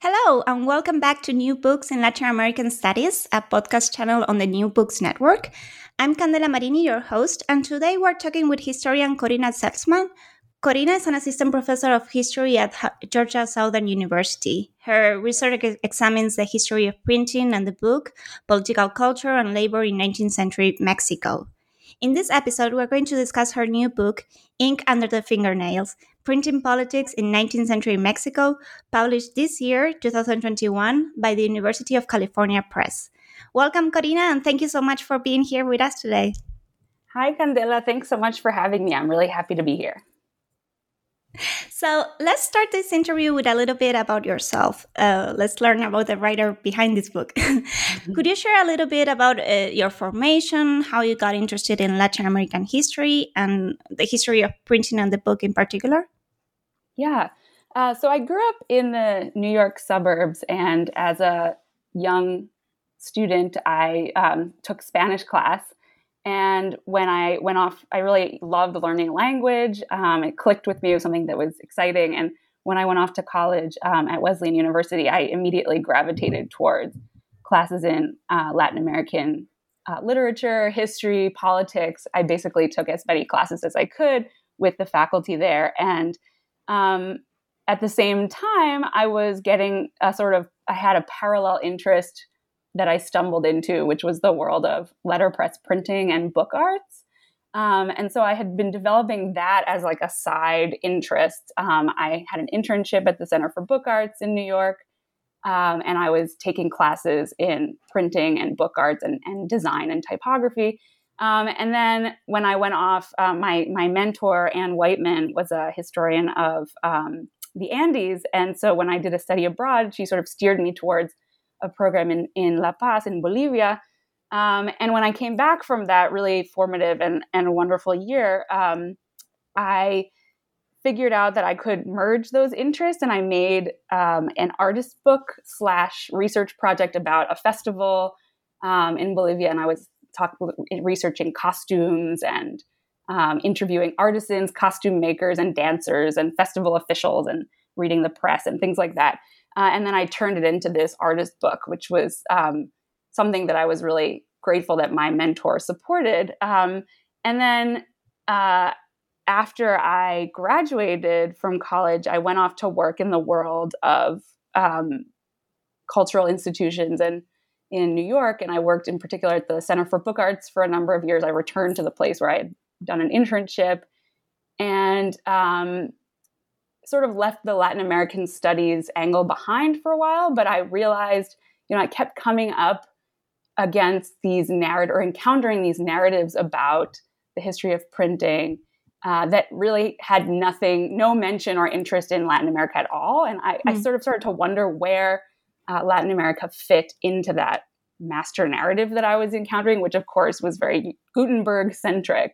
Hello, and welcome back to New Books in Latin American Studies, a podcast channel on the New Books Network. I'm Candela Marini, your host, and today we're talking with historian Corinna Zeltsman. Corinna is an assistant professor of history at Georgia Southern University. Her research examines the history of printing and the book, political culture and labor in 19th century Mexico. In this episode, we're going to discuss her new book, Ink Under the Fingernails Printing Politics in 19th Century Mexico, published this year, 2021, by the University of California Press. Welcome, Corinna, and thank you so much for being here with us today. Hi, Candela. Thanks so much for having me. I'm really happy to be here. So let's start this interview with a little bit about yourself. Uh, let's learn about the writer behind this book. Could you share a little bit about uh, your formation, how you got interested in Latin American history, and the history of printing and the book in particular? Yeah. Uh, so I grew up in the New York suburbs, and as a young student, I um, took Spanish class. And when I went off, I really loved learning language. Um, it clicked with me. It was something that was exciting. And when I went off to college um, at Wesleyan University, I immediately gravitated towards classes in uh, Latin American uh, literature, history, politics. I basically took as many classes as I could with the faculty there. And um, at the same time, I was getting a sort of, I had a parallel interest that I stumbled into, which was the world of letterpress printing and book arts. Um, and so I had been developing that as like a side interest. Um, I had an internship at the Center for Book Arts in New York, um, and I was taking classes in printing and book arts and, and design and typography. Um, and then when I went off, uh, my my mentor Ann Wightman was a historian of um, the Andes, and so when I did a study abroad, she sort of steered me towards a program in, in La Paz in Bolivia. Um, and when I came back from that really formative and, and wonderful year, um, I figured out that I could merge those interests and I made um, an artist book slash research project about a festival um, in Bolivia. And I was talk, researching costumes and um, interviewing artisans, costume makers, and dancers, and festival officials, and reading the press and things like that. Uh, and then I turned it into this artist book, which was um, something that I was really grateful that my mentor supported. Um, and then uh, after I graduated from college, I went off to work in the world of um, cultural institutions and in New York. And I worked in particular at the Center for Book Arts for a number of years. I returned to the place where I had done an internship. And um, sort of left the Latin American studies angle behind for a while, but I realized, you know, I kept coming up against these narrative or encountering these narratives about the history of printing uh, that really had nothing, no mention or interest in Latin America at all. And I, mm-hmm. I sort of started to wonder where uh, Latin America fit into that master narrative that I was encountering, which of course was very Gutenberg centric.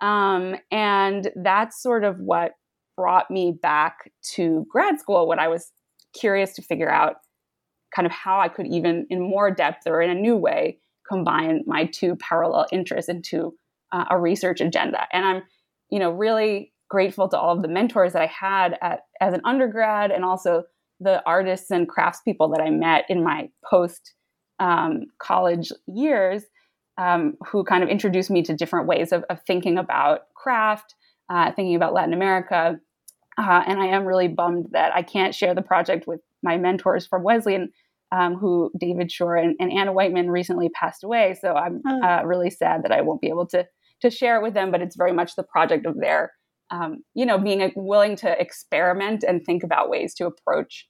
Um, and that's sort of what brought me back to grad school when I was curious to figure out kind of how I could even, in more depth or in a new way, combine my two parallel interests into uh, a research agenda. And I'm, you know, really grateful to all of the mentors that I had at, as an undergrad and also the artists and craftspeople that I met in my post um, college years um, who kind of introduced me to different ways of, of thinking about craft, uh, thinking about Latin America. Uh, and I am really bummed that I can't share the project with my mentors from Wesleyan, um, who David Schorr and, and, Anna Wightman recently passed away. So I'm oh. uh, really sad that I won't be able to to share it with them. But it's very much the project of their, um, you know, being willing to experiment and think about ways to approach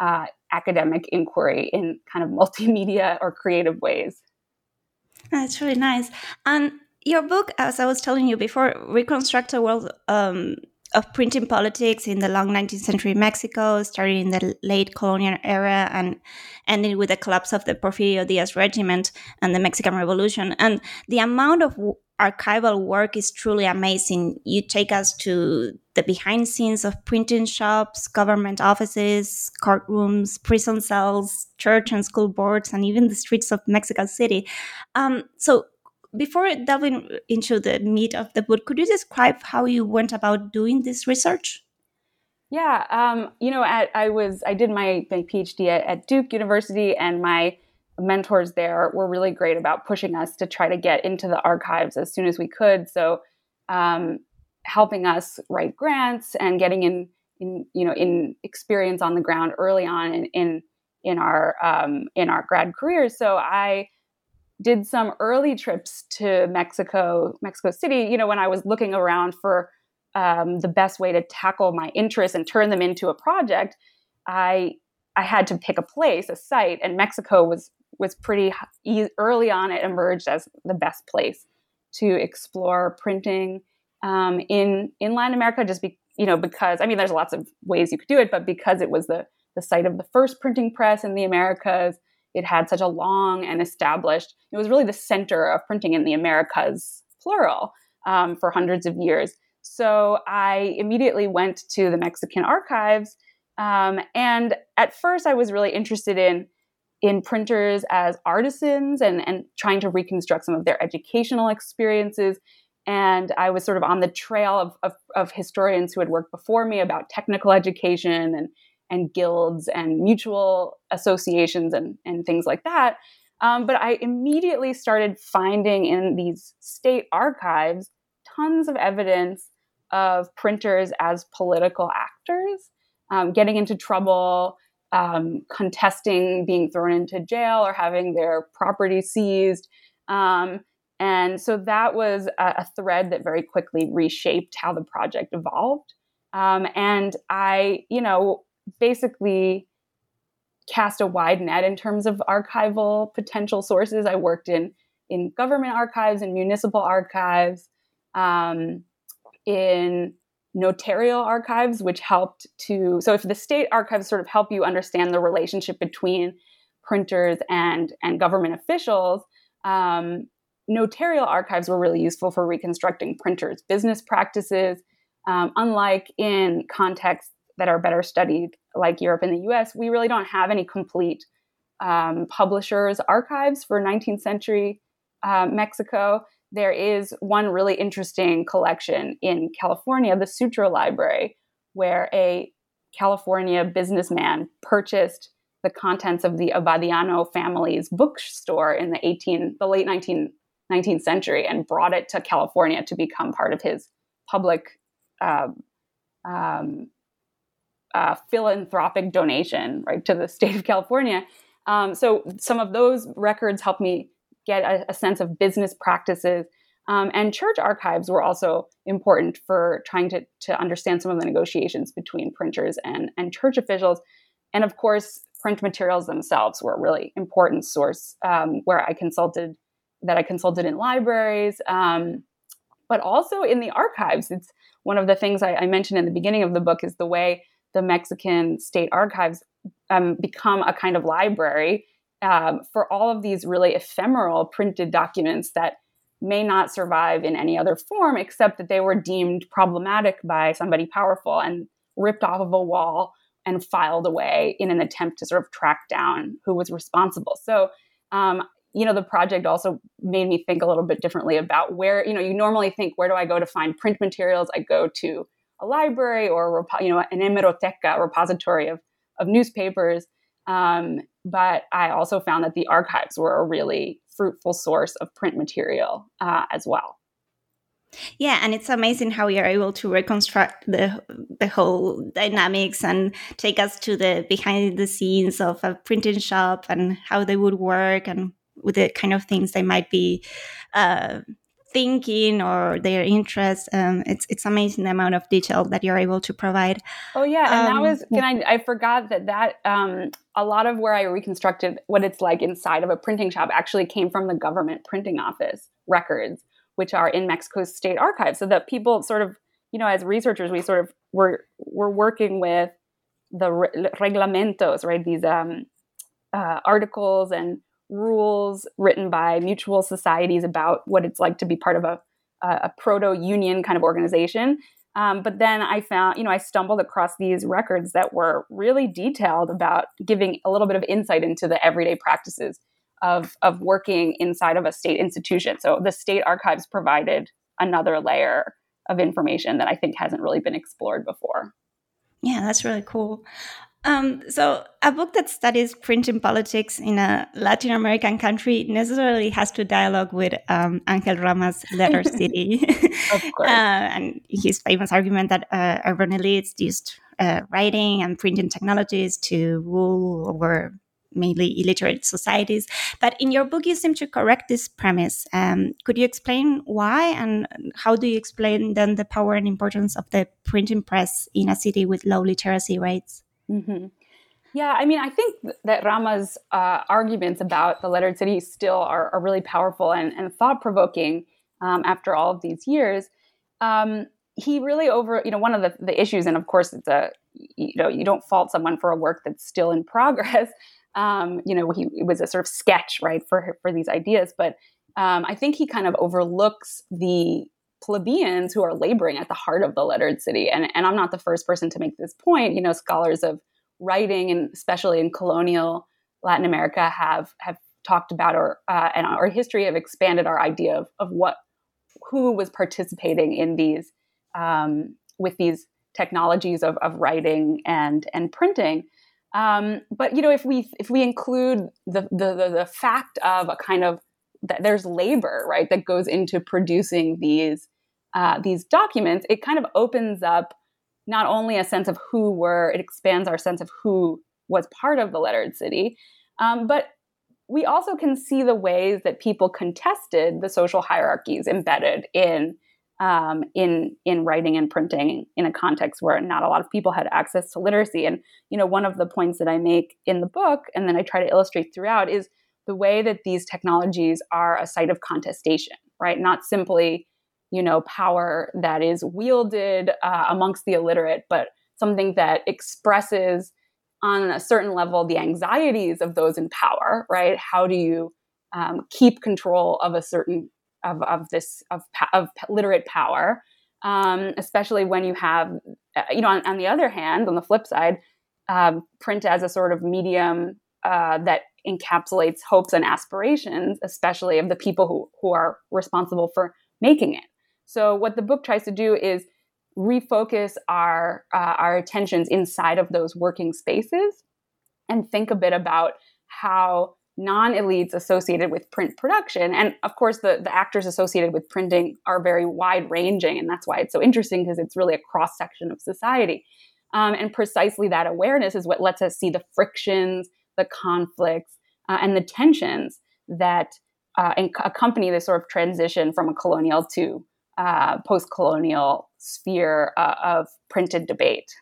uh, academic inquiry in kind of multimedia or creative ways. That's really nice. And your book, as I was telling you before, reconstructs a world um, of printing politics in the long 19th century Mexico, starting in the late colonial era and ending with the collapse of the Porfirio Diaz regiment and the Mexican Revolution. And the amount of archival work is truly amazing. You take us to the behind scenes of printing shops, government offices, courtrooms, prison cells, church and school boards, and even the streets of Mexico City. Um, so, before delving into the meat of the book, could you describe how you went about doing this research? Yeah, um, you know, I was I did my, my PhD at, at Duke University, and my mentors there were really great about pushing us to try to get into the archives as soon as we could. So, um, helping us write grants and getting in, in you know, in experience on the ground early on in in, in our um, in our grad careers. So I did some early trips to Mexico, Mexico City. You know, when I was looking around for um, the best way to tackle my interests and turn them into a project, I I had to pick a place, a site, and Mexico was was pretty early on. It emerged as the best place to explore printing um, in in Latin America. Just be you know because I mean there's lots of ways you could do it, but because it was the the site of the first printing press in the Americas, it had such a long and established. It was really the center of printing in the Americas, plural, um, for hundreds of years. So I immediately went to the Mexican archives. Um, and at first, I was really interested in in printers as artisans and, and trying to reconstruct some of their educational experiences. And I was sort of on the trail of, of, of historians who had worked before me about technical education and, and guilds and mutual associations and, and things like that. Um, but I immediately started finding in these state archives tons of evidence of printers as political actors, um, getting into trouble, um, contesting being thrown into jail or having their property seized. Um, and so that was a, a, thread that very quickly reshaped how the project evolved. Um, and I, you know, basically cast a wide net in terms of archival potential sources. I worked in in government archives and municipal archives, um, in notarial archives, which helped to. So, if the state archives sort of help you understand the relationship between printers and and government officials, um, notarial archives were really useful for reconstructing printers' business practices. Um, unlike in contexts that are better studied, like Europe and the U.S., we really don't have any complete um, publishers' archives for 19th century uh, Mexico there is one really interesting collection in California, the Sutro Library, where a California businessman purchased the contents of the Abadiano family's bookstore in the 18 the late 19, 19th century and brought it to California to become part of his public um, um, uh, philanthropic donation right to the state of California. Um, so some of those records helped me get a, a sense of business practices. Um, and church archives were also important for trying to, to understand some of the negotiations between printers and, and church officials. And of course, print materials themselves were a really important source um, where I consulted, that I consulted in libraries, um, but also in the archives. It's one of the things I, I, mentioned in the beginning of the book is the way the Mexican state archives um, become a kind of library um, for all of these really ephemeral printed documents that may not survive in any other form except that they were deemed problematic by somebody powerful and ripped off of a wall and filed away in an attempt to sort of track down who was responsible. So, um, you know, the project also made me think a little bit differently about where, you know, you normally think, where do I go to find print materials? I go to a library or, you know, an hemeroteca, repository of, of newspapers. Um, but I also found that the archives were a really fruitful source of print material uh, as well. Yeah, and it's amazing how you're able to reconstruct the the whole dynamics and take us to the behind the scenes of a printing shop and how they would work and with the kind of things they might be uh, thinking or their interests. Um, it's it's amazing the amount of detail that you're able to provide. Oh yeah, and um, that was can I I forgot that that um, a lot of where I reconstructed what it's like inside of a printing shop actually came from the government printing office records, which are in Mexico's state archives. So that people sort of you know as researchers we sort of were we're working with the reglamentos, right? These um, uh, articles and rules written by mutual societies about what it's like to be part of a, a proto union kind of organization. Um, but then I found, you know, I stumbled across these records that were really detailed about giving a little bit of insight into the everyday practices of, of working inside of a state institution. So the state archives provided another layer of information that I think hasn't really been explored before. Yeah, that's really cool. Um, so, a book that studies printing politics in a Latin American country necessarily has to dialogue with um, Angel Rama's Letter City. of course. uh, and his famous argument that uh, urban elites used uh, writing and printing technologies to rule over mainly illiterate societies. But in your book, you seem to correct this premise. Um, could you explain why and how do you explain then the power and importance of the printing press in a city with low literacy rates? Mm-hmm. Yeah, I mean, I think that Rama's uh, arguments about the lettered city still are, are really powerful and, and thought provoking um, after all of these years. Um, he really over, you know, one of the, the issues, and of course, it's a, you know, you don't fault someone for a work that's still in progress. Um, you know, he was a sort of sketch, right, for for these ideas. But um, I think he kind of overlooks the plebeians who are laboring at the heart of the lettered city. And, and I'm not the first person to make this point. You know, scholars of writing and especially in colonial Latin America have have talked about or uh, and our history have expanded our idea of, of what who was participating in these um, with these technologies of, of writing and and printing. Um, but you know, if we if we include the, the the, the fact of a kind of that there's labor right that goes into producing these uh, these documents, it kind of opens up not only a sense of who were, it expands our sense of who was part of the lettered city, um, but we also can see the ways that people contested the social hierarchies embedded in um, in in writing and printing in a context where not a lot of people had access to literacy. And you know, one of the points that I make in the book, and then I try to illustrate throughout, is the way that these technologies are a site of contestation, right? Not simply you know, power that is wielded uh, amongst the illiterate, but something that expresses on a certain level the anxieties of those in power, right? How do you um, keep control of a certain of, of this of, of literate power, um, especially when you have, uh, you know, on, on, the other hand, on the flip side, um, print as a sort of medium uh, that encapsulates hopes and aspirations, especially of the people who who are responsible for making it. So what the book tries to do is refocus our uh, our attentions inside of those working spaces and think a bit about how non-elites associated with print production and of course the, the actors associated with printing are very wide ranging and that's why it's so interesting because it's really a cross section of society. Um, and precisely that awareness is what lets us see the frictions the conflicts uh, and the tensions that uh, accompany this sort of transition from a colonial to uh, post colonial sphere uh, of printed debate.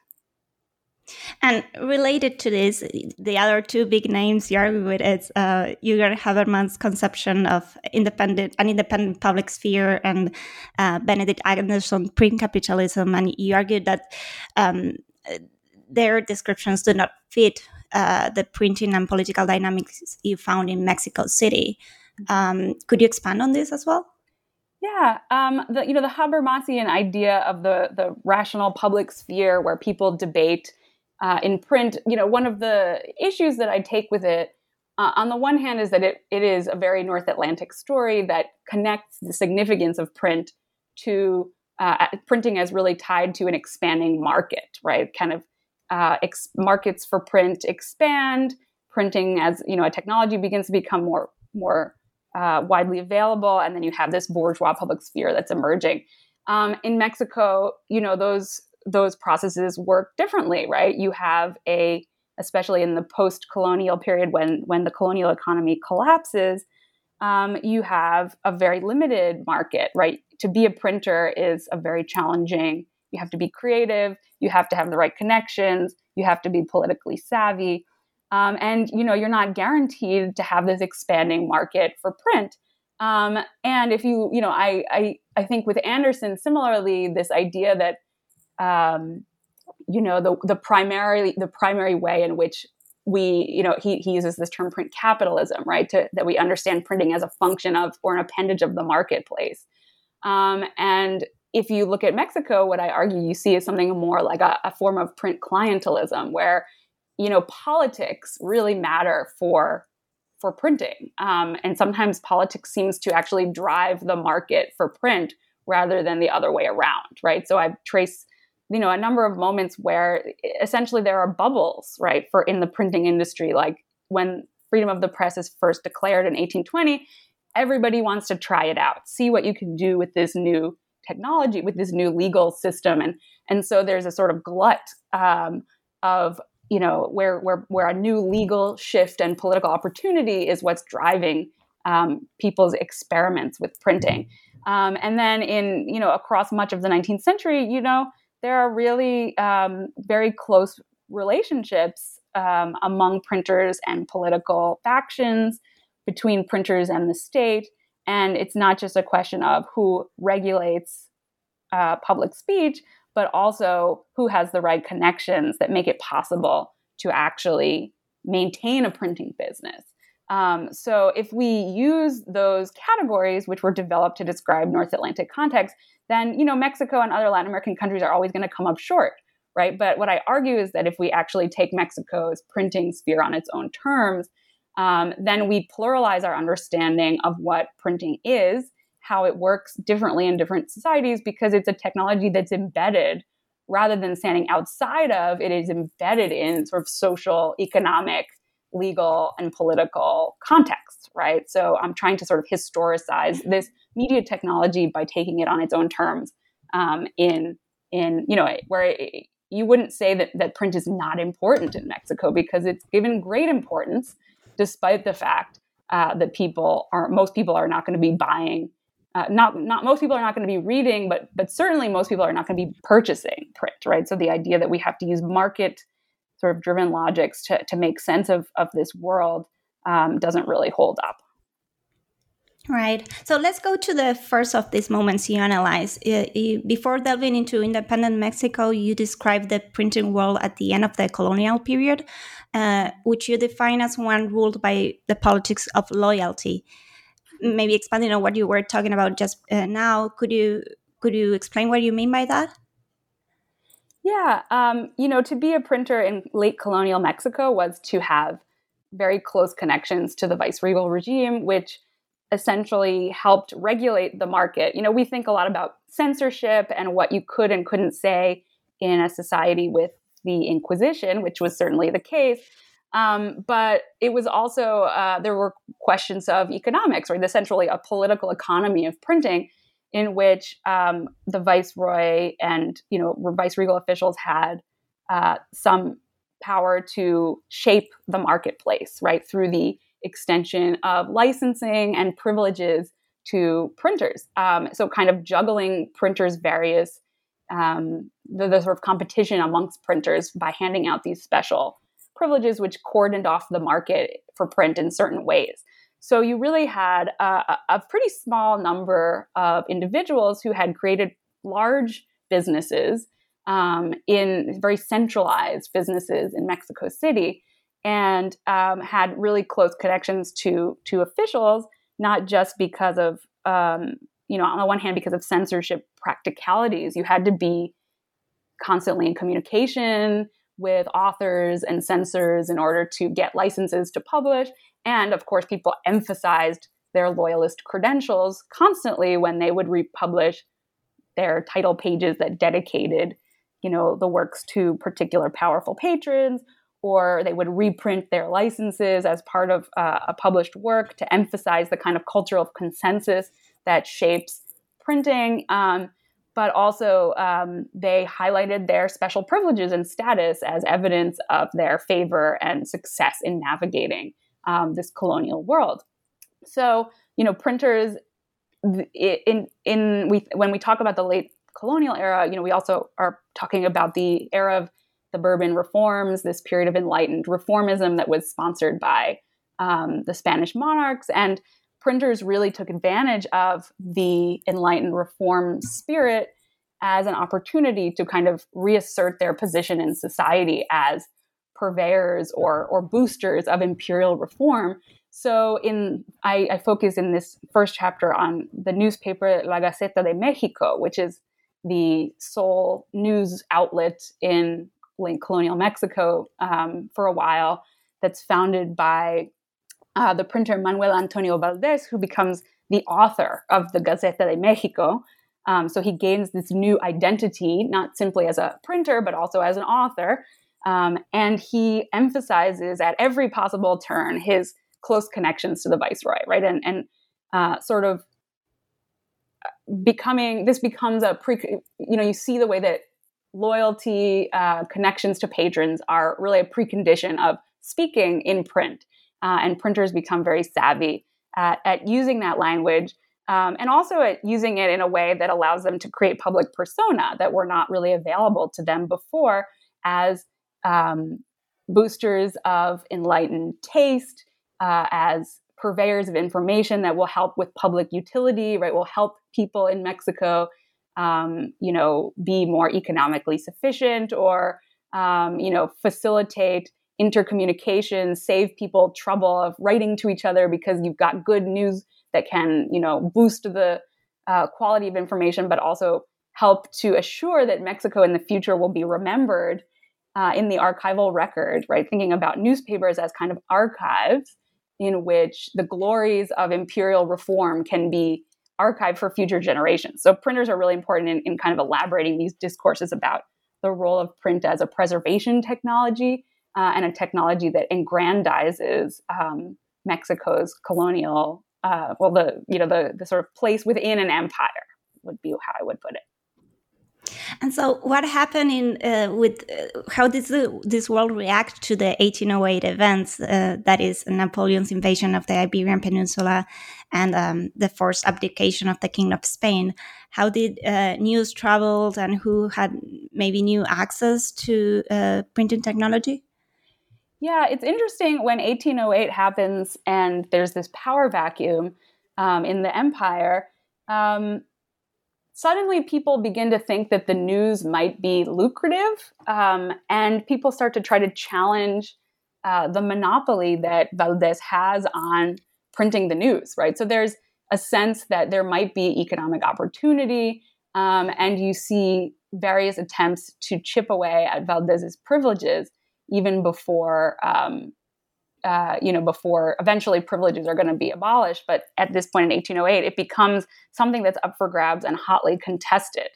And related to this, the other two big names you argue with is uh, Jürgen Habermas's conception of independent an independent public sphere and uh, Benedict Anderson print capitalism. And you argued that um, their descriptions do not fit uh, the printing and political dynamics you found in Mexico City. Um, could you expand on this as well? Yeah, um, the you know the Habermasian idea of the the rational public sphere where people debate uh, in print, you know, one of the issues that I take with it, uh, on the one hand, is that it, it is a very North Atlantic story that connects the significance of print to uh, printing as really tied to an expanding market, right? Kind of uh, ex- markets for print expand, printing as you know a technology begins to become more more uh, widely available, and then you have this bourgeois public sphere that's emerging. Um, in Mexico, you know those those processes work differently, right? You have a especially in the post-colonial period when when the colonial economy collapses, um, you have a very limited market, right? To be a printer is a very challenging. You have to be creative. You have to have the right connections. You have to be politically savvy. Um, and you know you're not guaranteed to have this expanding market for print. Um, and if you you know I, I I think with Anderson similarly this idea that um, you know the the primary the primary way in which we you know he, he uses this term print capitalism right to, that we understand printing as a function of or an appendage of the marketplace um, and if you look at mexico what i argue you see is something more like a, a form of print clientelism where you know politics really matter for for printing. Um, and sometimes politics seems to actually drive the market for print rather than the other way around right? So i've traced you know a number of moments where essentially there are bubbles right for in the printing industry. Like when freedom of the press is first declared in 1820 everybody wants to try it out see what you can do with this new technology with this new legal system. And and so there's a sort of glut um, of you know where where where a new legal shift and political opportunity is what's driving um, people's experiments with printing um, and then in you know across much of the 19th century you know there are really um, very close relationships um, among printers and political factions between printers and the state. And it's not just a question of who regulates uh, public speech, but also who has the right connections that make it possible to actually maintain a printing business. Um, so if we use those categories, which were developed to describe North Atlantic context, then you know Mexico and other Latin American countries are always going to come up short, right? But what I argue is that if we actually take Mexico's printing sphere on its own terms, um, then we pluralize our understanding of what printing is, how it works differently in different societies, because it's a technology that's embedded rather than standing outside of. It is embedded in sort of social, economic, legal, and political contexts, right? So I'm trying to sort of historicize this media technology by taking it on its own terms um, in in you know where it, you wouldn't say that, that print is not important in Mexico because it's given great importance despite the fact uh, that people are most people are not going to be buying uh, not not most people are not going to be reading but but certainly most people are not going to be purchasing print right so the idea that we have to use market sort of driven logics to, to make sense of, of this world um, doesn't really hold up Right. So let's go to the first of these moments you analyze. Before delving into independent Mexico, you describe the printing world at the end of the colonial period, uh, which you define as one ruled by the politics of loyalty. Maybe expanding on what you were talking about just uh, now, could you could you explain what you mean by that? Yeah, um, you know, to be a printer in late colonial Mexico was to have very close connections to the viceregal regime, which essentially helped regulate the market. You know, we think a lot about censorship and what you could and couldn't say in a society with the Inquisition, which was certainly the case. Um, but it was also, uh, there were questions of economics, or essentially a political economy of printing in which um, the viceroy and, you know, vice-regal officials had uh, some power to shape the marketplace, right, through the extension of licensing and privileges to printers. Um, so, kind of juggling printers' various um, the, the, sort of competition amongst printers by handing out these special privileges, which cordoned off the market for print in certain ways. So you really had a, a pretty small number of individuals who had created large businesses um, in very centralized businesses in Mexico City and um, had really close connections to to officials, not just because of um, you know on the one hand because of censorship practicalities. You had to be constantly in communication with authors and censors in order to get licenses to publish. And of course, people emphasized their loyalist credentials constantly when they would republish their title pages that dedicated, you know, the works to particular powerful patrons, or they would reprint their licenses as part of uh, a published work to emphasize the kind of cultural consensus that shapes printing. Um, but also, um, they highlighted their special privileges and status as evidence of their favor and success in navigating um, this colonial world. So, you know, printers in in we when we talk about the late colonial era, you know, we also are talking about the era of the Bourbon reforms, this period of enlightened reformism that was sponsored by um, the Spanish monarchs, and printers really took advantage of the enlightened reform spirit as an opportunity to kind of reassert their position in society as purveyors or or boosters of imperial reform so in I, I, focus in this first chapter on the newspaper La Gaceta de Mexico, which is the sole news outlet in colonial Mexico um, for a while. That's founded by uh, the printer Manuel Antonio Valdez, who becomes the author of the Gazeta de Mexico. Um, so he gains this new identity, not simply as a printer, but also as an author. Um, and he emphasizes at every possible turn his close connections to the viceroy, right? And and uh, sort of becoming this becomes a pre. You know, you see the way that loyalty, uh, connections to patrons are really a precondition of speaking in print, uh, and printers become very savvy at, at using that language. Um, and also at using it in a way that allows them to create public persona that were not really available to them before as um, boosters of enlightened taste, uh, as purveyors of information that will help with public utility, right? Will help people in Mexico, um, you know, be more economically sufficient or, um, you know, facilitate intercommunication, save people trouble of writing to each other because you've got good news that can, you know, boost the uh, quality of information, but also help to assure that Mexico in the future will be remembered uh, in the archival record, right? Thinking about newspapers as kind of archives in which the glories of imperial reform can be archived for future generations. So printers are really important in, in kind of elaborating these discourses about the role of print as a preservation technology uh, and a technology that aggrandizes um, Mexico's colonial, uh, well, the you know the the sort of place within an empire would be how I would put it. And so, what happened in uh, with uh, how did the, this world react to the 1808 events? Uh, that is Napoleon's invasion of the Iberian Peninsula and um, the forced abdication of the King of Spain. How did uh, news travel, and who had maybe new access to uh, printing technology? Yeah, it's interesting when 1808 happens and there's this power vacuum um, in the empire. Um, suddenly people begin to think that the news might be lucrative, um, and people start to try to challenge uh, the monopoly that Valdez has on printing the news, right? So there's a sense that there might be economic opportunity, um, and you see various attempts to chip away at Valdez's privileges even before um, uh, you know, before eventually privileges are going to be abolished. But at this point in 1808, it becomes something that's up for grabs and hotly contested.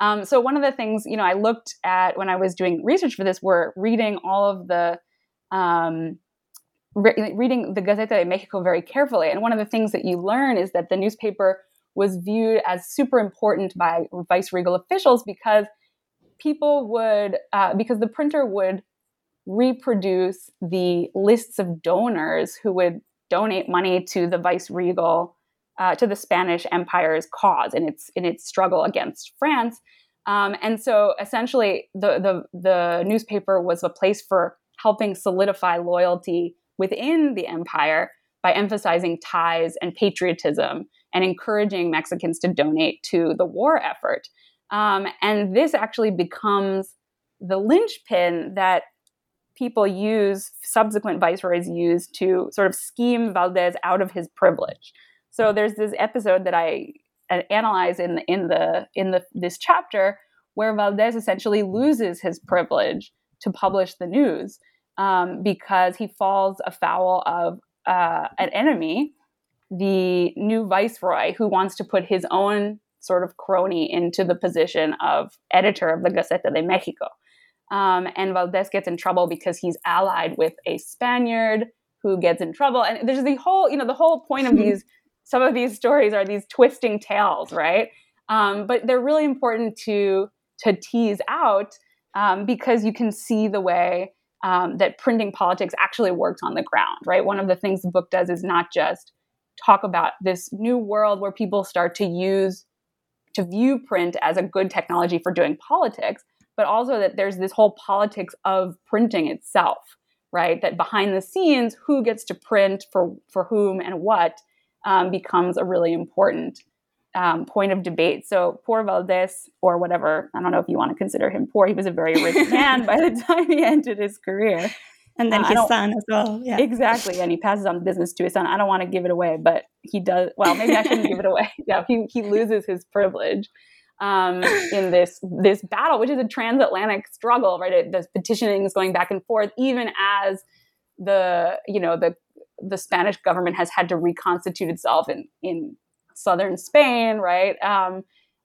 Um, so one of the things, you know, I looked at when I was doing research for this were reading all of the, um, re- reading the Gaceta de Mexico very carefully. And one of the things that you learn is that the newspaper was viewed as super important by vice-regal officials because people would, uh, because the printer would reproduce the lists of donors who would donate money to the vice regal uh, to the Spanish Empire's cause in its in its struggle against France. Um, and so essentially, the, the the newspaper was a place for helping solidify loyalty within the empire by emphasizing ties and patriotism and encouraging Mexicans to donate to the war effort. Um, and this actually becomes the linchpin that people use, subsequent viceroys use to sort of scheme Valdez out of his privilege. So there's this episode that I uh, analyze in in the in the this chapter where Valdez essentially loses his privilege to publish the news um, because he falls afoul of uh, an enemy, the new viceroy, who wants to put his own sort of crony into the position of editor of the Gaceta de Mexico. Um, and Valdez gets in trouble because he's allied with a Spaniard who gets in trouble. And there's the whole, you know, the whole point of these, some of these stories are these twisting tales, right? Um, but they're really important to to tease out um, because you can see the way um, that printing politics actually works on the ground, right? One of the things the book does is not just talk about this new world where people start to use to view print as a good technology for doing politics, but also that there's this whole politics of printing itself, right? That behind the scenes, who gets to print for for whom and what um, becomes a really important um, point of debate. So poor Valdez, or whatever, I don't know if you want to consider him poor. He was a very rich man by the time he ended his career. And then uh, his son as well. Yeah. Exactly. And he passes on the business to his son. I don't want to give it away, but he does. Well, maybe I shouldn't give it away. Yeah, he, he loses his privilege um, in this this battle, which is a transatlantic struggle, right? The petitioning is going back and forth, even as the you know the the Spanish government has had to reconstitute itself in in southern Spain, right? Um,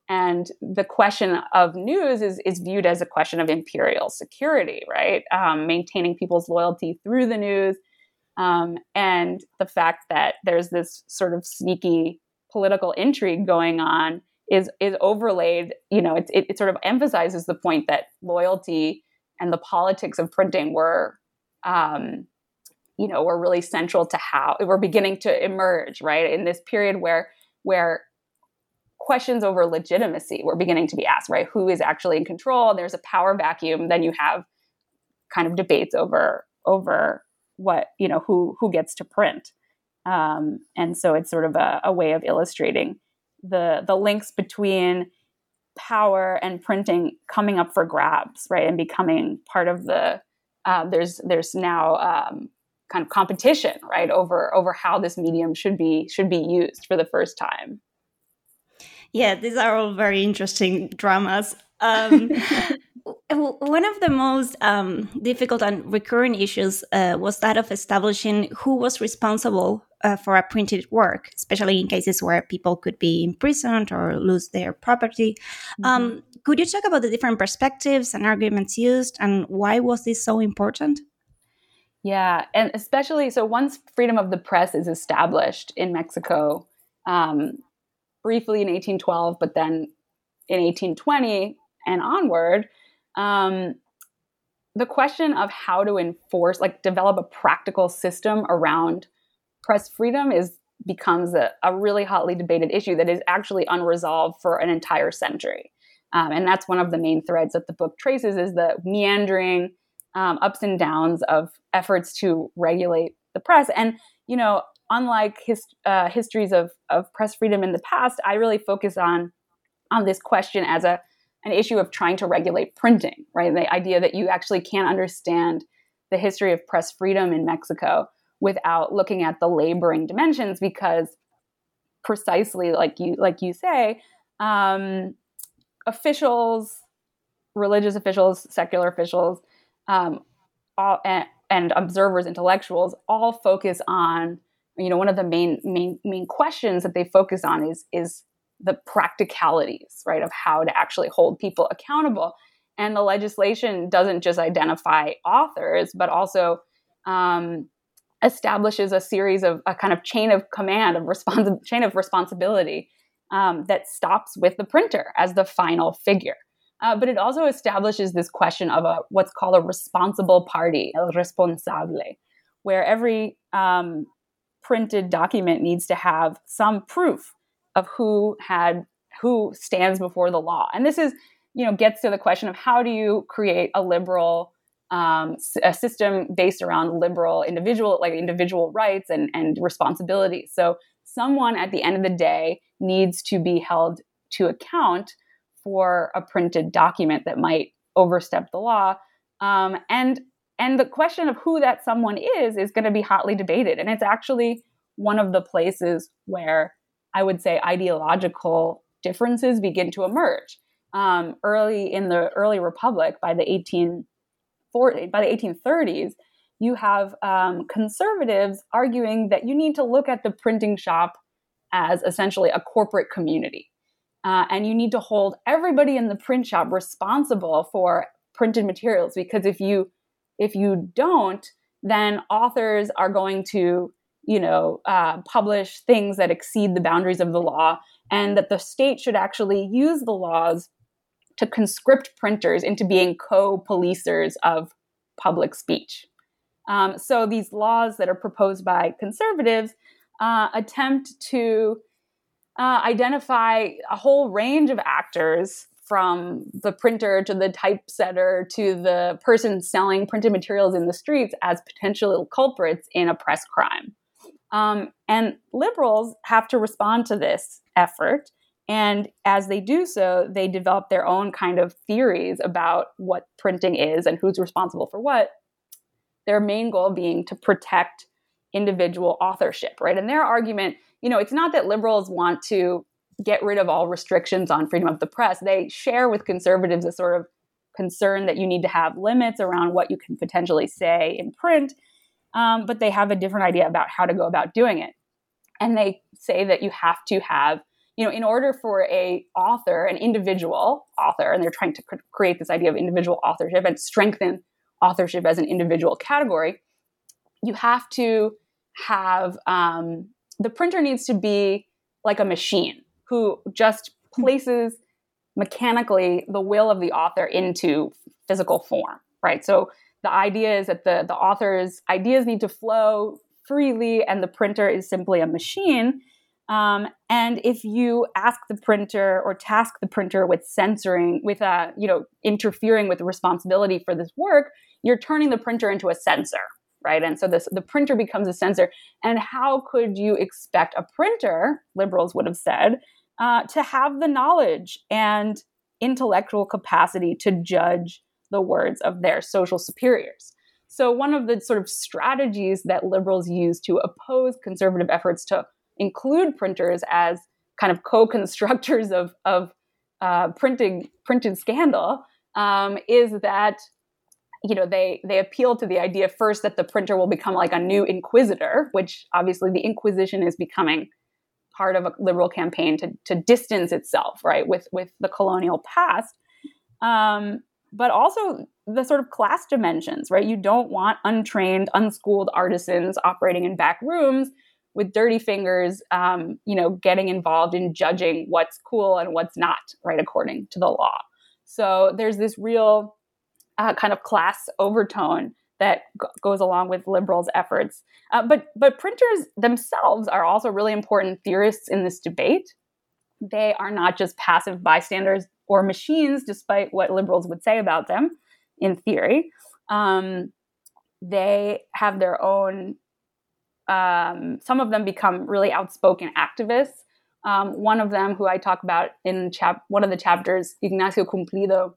and the question of news is is viewed as a question of imperial security, right? Um, maintaining people's loyalty through the news, um, and the fact that there's this sort of sneaky political intrigue going on is is overlaid. You know, it, it, it sort of emphasizes the point that loyalty and the politics of printing were, um, you know, were really central to how we're beginning to emerge, right? In this period where where questions over legitimacy were beginning to be asked, right? Who is actually in control? There's a power vacuum. Then you have kind of debates over over what you know who who gets to print, um, and so it's sort of a, a way of illustrating the the links between power and printing coming up for grabs, right, and becoming part of the. Uh, there's there's now um, kind of competition, right, over over how this medium should be should be used for the first time. Yeah, these are all very interesting dramas. Um, one of the most um, difficult and recurring issues uh, was that of establishing who was responsible uh, for a printed work, especially in cases where people could be imprisoned or lose their property. Mm-hmm. Um, could you talk about the different perspectives and arguments used, and why was this so important? Yeah, and especially so once freedom of the press is established in Mexico, um, briefly in 1812, but then in 1820 and onward, um, the question of how to enforce, like develop a practical system around press freedom is becomes a, a really hotly debated issue that is actually unresolved for an entire century. Um, and that's one of the main threads that the book traces is the meandering um, ups and downs of efforts to regulate the press. And, you know, unlike his, uh, histories of, of press freedom in the past, I really focus on, on this question as a, an issue of trying to regulate printing, right? The idea that you actually can't understand the history of press freedom in Mexico without looking at the laboring dimensions because precisely like you like you say um, officials religious officials secular officials um, all, and, and observers intellectuals all focus on you know one of the main main main questions that they focus on is is the practicalities right of how to actually hold people accountable and the legislation doesn't just identify authors but also um, establishes a series of a kind of chain of command of responsi- chain of responsibility um, that stops with the printer as the final figure. Uh, but it also establishes this question of a what's called a responsible party, el responsable, where every um, printed document needs to have some proof of who had who stands before the law. And this is, you know, gets to the question of how do you create a liberal um, a system based around liberal individual like individual rights and, and responsibilities. So someone at the end of the day needs to be held to account for a printed document that might overstep the law. Um, and and the question of who that someone is is going to be hotly debated. And it's actually one of the places where i would say ideological differences begin to emerge um, early in the early republic by the 18 by the 1830s, you have um, conservatives arguing that you need to look at the printing shop as essentially a corporate community. Uh, and you need to hold everybody in the print shop responsible for printed materials because if you if you don't then authors are going to you know uh, publish things that exceed the boundaries of the law and that the state should actually use the laws to conscript printers into being co-policers of public speech um, so these laws that are proposed by conservatives uh, attempt to uh, identify a whole range of actors from the printer to the typesetter to the person selling printed materials in the streets as potential culprits in a press crime. Um, and liberals have to respond to this effort. And as they do so, they develop their own kind of theories about what printing is and who's responsible for what. Their main goal being to protect individual authorship, right? And their argument, you know, it's not that liberals want to get rid of all restrictions on freedom of the press. They share with conservatives a sort of concern that you need to have limits around what you can potentially say in print, um, but they have a different idea about how to go about doing it. And they say that you have to have, you know, in order for a author, an individual author, and they're trying to cr- create this idea of individual authorship and strengthen authorship as an individual category, you have to have um, the printer needs to be like a machine who just places mechanically the will of the author into physical form, right? So the idea is that the, the author's ideas need to flow freely and the printer is simply a machine. Um, and if you ask the printer or task the printer with censoring, with uh, you know, interfering with the responsibility for this work, you're turning the printer into a censor, right? And so this the printer becomes a censor. And how could you expect a printer, liberals would have said, uh, to have the knowledge and intellectual capacity to judge the words of their social superiors? So, one of the sort of strategies that liberals use to oppose conservative efforts to include printers as kind of co-constructors of, of uh, printing printed scandal um, is that you know they they appeal to the idea first that the printer will become like a new inquisitor which obviously the inquisition is becoming part of a liberal campaign to, to distance itself right with with the colonial past um, but also the sort of class dimensions right you don't want untrained unschooled artisans operating in back rooms with dirty fingers um, you know getting involved in judging what's cool and what's not right according to the law so there's this real uh, kind of class overtone that g- goes along with liberals' efforts. Uh, but but printers themselves are also really important theorists in this debate. They are not just passive bystanders or machines, despite what liberals would say about them in theory. Um, they have their own. Um, some of them become really outspoken activists. Um, one of them, who I talk about in chap- one of the chapters, Ignacio Cumplido,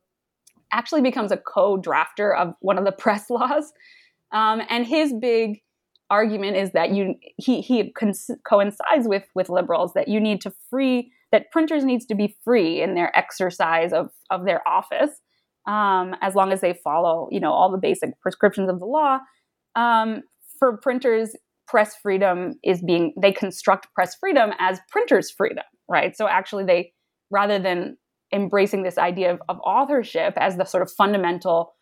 actually becomes a co-drafter of one of the press laws. Um, and his big argument is that you he he coincides with with liberals that you need to free that printers needs to be free in their exercise of of their office um, as long as they follow you know all the basic prescriptions of the law. Um, for printers press freedom is being they construct press freedom as printers freedom right? So actually they rather than embracing this idea of, of authorship as the sort of fundamental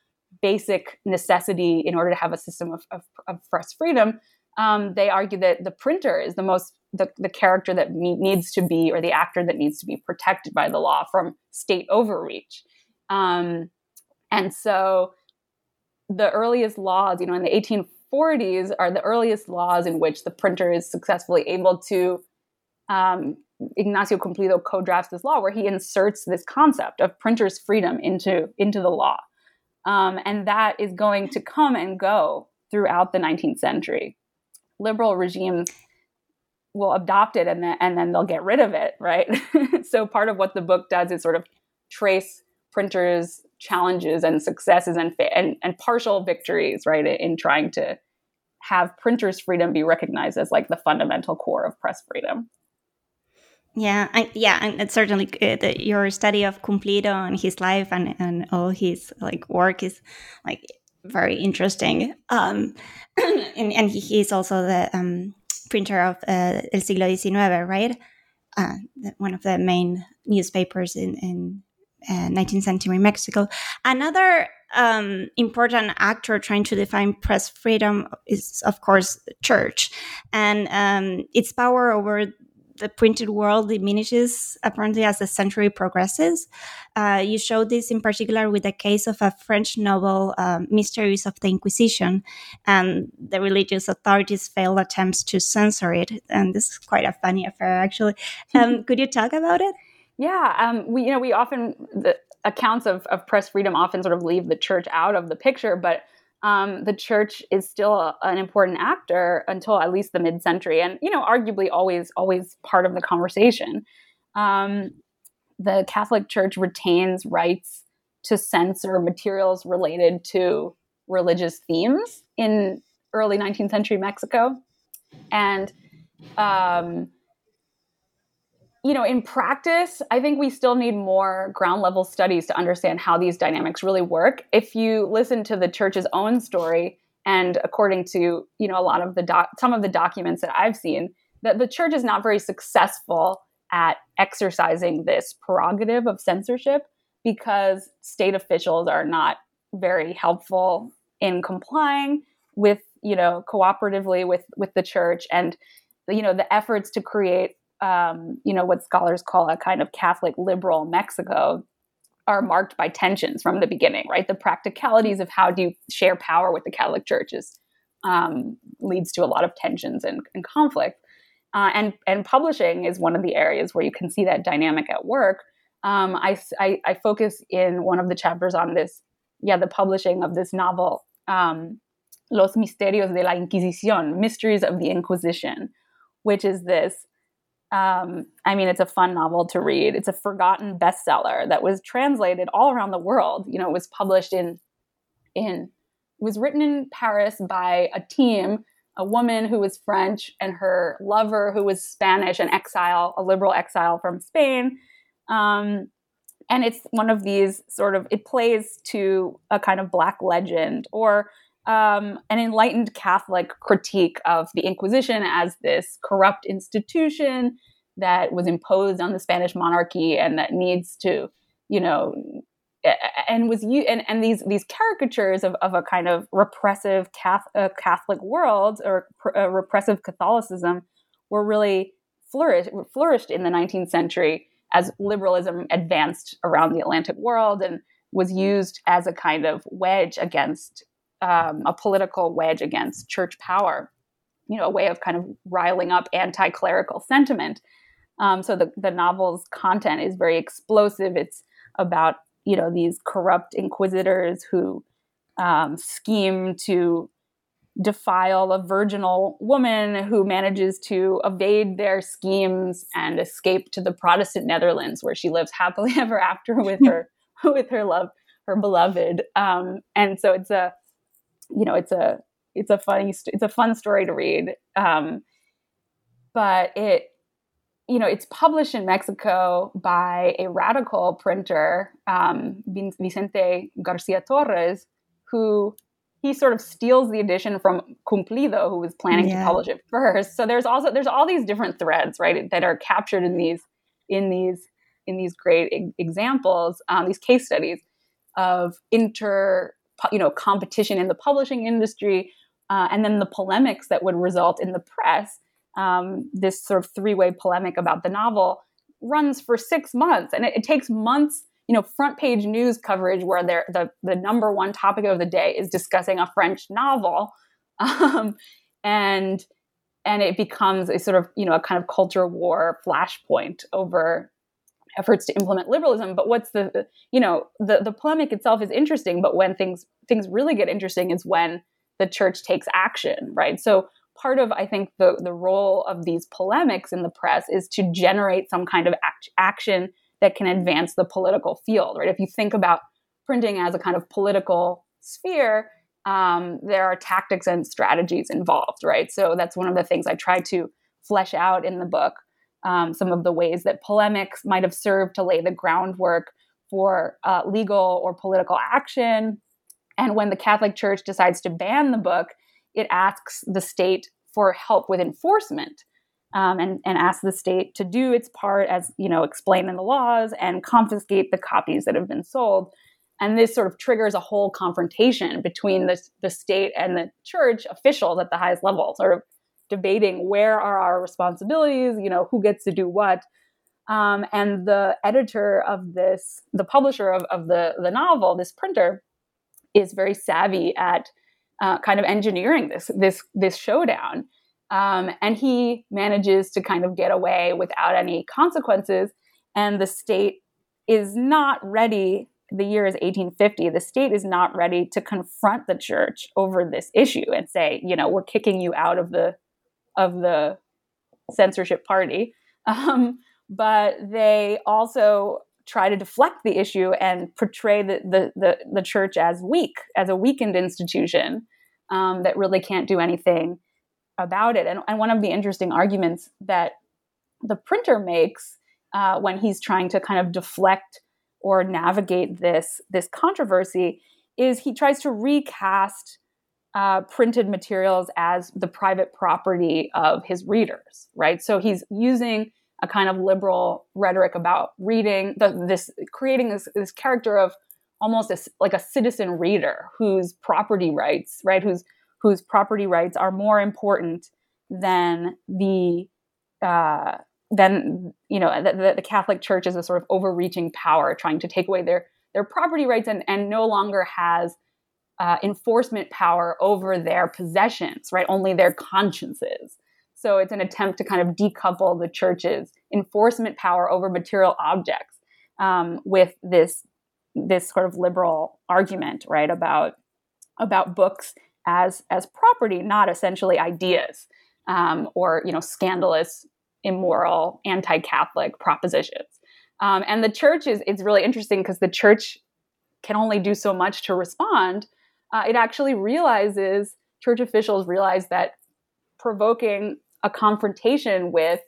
basic necessity in order to have a system of, of, of press freedom, um, they argue that the printer is the most the, the character that needs to be or the actor that needs to be protected by the law from state overreach. Um, and so the earliest laws, you know, in the 1840s are the earliest laws in which the printer is successfully able to um, Ignacio Cumplido co-drafts this law where he inserts this concept of printers' freedom into into the law, um, and that is going to come and go throughout the 19th century. Liberal regime will adopt it and then and then they'll get rid of it, right? so part of what the book does is sort of trace printers' challenges and successes and and, and partial victories, right, in trying to have printers' freedom be recognized as like the fundamental core of press freedom. Yeah, I, yeah, and it's certainly uh, your study of Cumplido and his life and, and all his like work is like very interesting. Um, and, and he, he's also the um, printer of uh, El Siglo XIX, right? Uh, one of the main newspapers in, in uh, 19th century Mexico. Another um, important actor trying to define press freedom is, of course, the church, and um, its power over the printed world diminishes apparently as the century progresses. Uh, you showed this in particular with the case of a French novel, um, Mysteries of the Inquisition, and the religious authorities failed attempts to censor it. And this is quite a funny affair, actually. Um, could you talk about it? Yeah, um, we you know we often the accounts of, of press freedom often sort of leave the church out of the picture, but um, the church is still an important actor until at least the mid-century, and you know arguably always always part of the conversation. Um, the Catholic Church retains rights to censor materials related to religious themes in early 19th century Mexico, and um, you know, in practice, I think we still need more ground level studies to understand how these dynamics really work. If you listen to the church's own story, and according to you know a lot of the doc- some of the documents that I've seen, that the church is not very successful at exercising this prerogative of censorship because state officials are not very helpful in complying with you know cooperatively with with the church and you know the efforts to create um, you know, what scholars call a kind of Catholic liberal Mexico are marked by tensions from the beginning, right? The practicalities of how do you share power with the Catholic churches um, leads to a lot of tensions and, and conflict. Uh, and and publishing is one of the areas where you can see that dynamic at work. Um, I, I, I, focus in one of the chapters on this, yeah, the publishing of this novel, um, Los Misterios de la Inquisición, Mysteries of the Inquisition, which is this um, I mean, it's a fun novel to read. It's a forgotten bestseller that was translated all around the world. You know, it was published in in was written in Paris by a team, a woman who was French and her lover who was Spanish, an exile, a liberal exile from Spain. Um, and it's one of these sort of it plays to a kind of black legend or um, an enlightened Catholic critique of the Inquisition as this corrupt institution that was imposed on the Spanish monarchy and that needs to, you know, and was you and, and these these caricatures of, of a kind of repressive Catholic, world or pr- repressive Catholicism were really flourished flourished in the 19th century as liberalism advanced around the Atlantic world and was used as a kind of wedge against um, a political wedge against church power, you know, a way of kind of riling up anti clerical sentiment. Um, so the, the novel's content is very explosive. It's about, you know, these corrupt inquisitors who um, scheme to defile a virginal woman who manages to evade their schemes and escape to the Protestant Netherlands, where she lives happily ever after with her with her love, her beloved. Um, and so it's a you know it's a it's a funny it's a fun story to read um, but it you know it's published in mexico by a radical printer um, vicente garcia torres who he sort of steals the edition from cumplido who was planning yeah. to publish it first so there's also there's all these different threads right that are captured in these in these in these great examples um, these case studies of inter you know competition in the publishing industry, uh, and then the polemics that would result in the press. Um, this sort of three-way polemic about the novel runs for six months, and it, it takes months. You know, front page news coverage where the the number one topic of the day is discussing a French novel, um, and and it becomes a sort of you know a kind of culture war flashpoint over efforts to implement liberalism but what's the you know the the polemic itself is interesting but when things things really get interesting is when the church takes action right? So part of i think the the role of these polemics in the press is to generate some kind of act- action that can advance the political field right? If you think about printing as a kind of political sphere um, there are tactics and strategies involved right? So that's one of the things i try to flesh out in the book um, some of the ways that polemics might have served to lay the groundwork for uh, legal or political action, And when the Catholic Church decides to ban the book, it asks the state for help with enforcement. Um, and, and asks the state to do its part as you know explained in the laws and confiscate the copies that have been sold and this sort of triggers a whole confrontation between the, the state and the church officials at the highest level, sort of debating where are our responsibilities, you know, who gets to do what. Um, and the editor of this, the publisher of, of the, the novel, this printer, is very savvy at uh, kind of engineering this this this showdown. Um, and he manages to kind of get away without any consequences. And the state is not ready the year is 1850 the state is not ready to confront the church over this issue and say you know we're kicking you out of the of the censorship party. Um, but they also try to deflect the issue and portray the, the, the, the church as weak as a weakened institution um, that really can't do anything about it. And, and one of the interesting arguments that the printer makes uh, when he's trying to kind of deflect or navigate this this controversy is he tries to recast uh, printed materials as the private property of his readers, right? So he's using a kind of liberal rhetoric about reading, the, this creating this, this character of almost a, like a citizen reader whose property rights, right, whose whose property rights are more important than the uh, then you know the, the, Catholic Church is a sort of overreaching power trying to take away their their property rights and, and no longer has uh, enforcement power over their possessions, right? Only their consciences. So it's an attempt to kind of decouple the church's enforcement power over material objects um, with this this sort of liberal argument, right, about about books as as property, not essentially ideas um, or you know scandalous immoral, anti Catholic propositions. Um, and the church is it's really interesting because the church can only do so much to respond. Uh, it actually realizes, church officials realize that provoking a confrontation with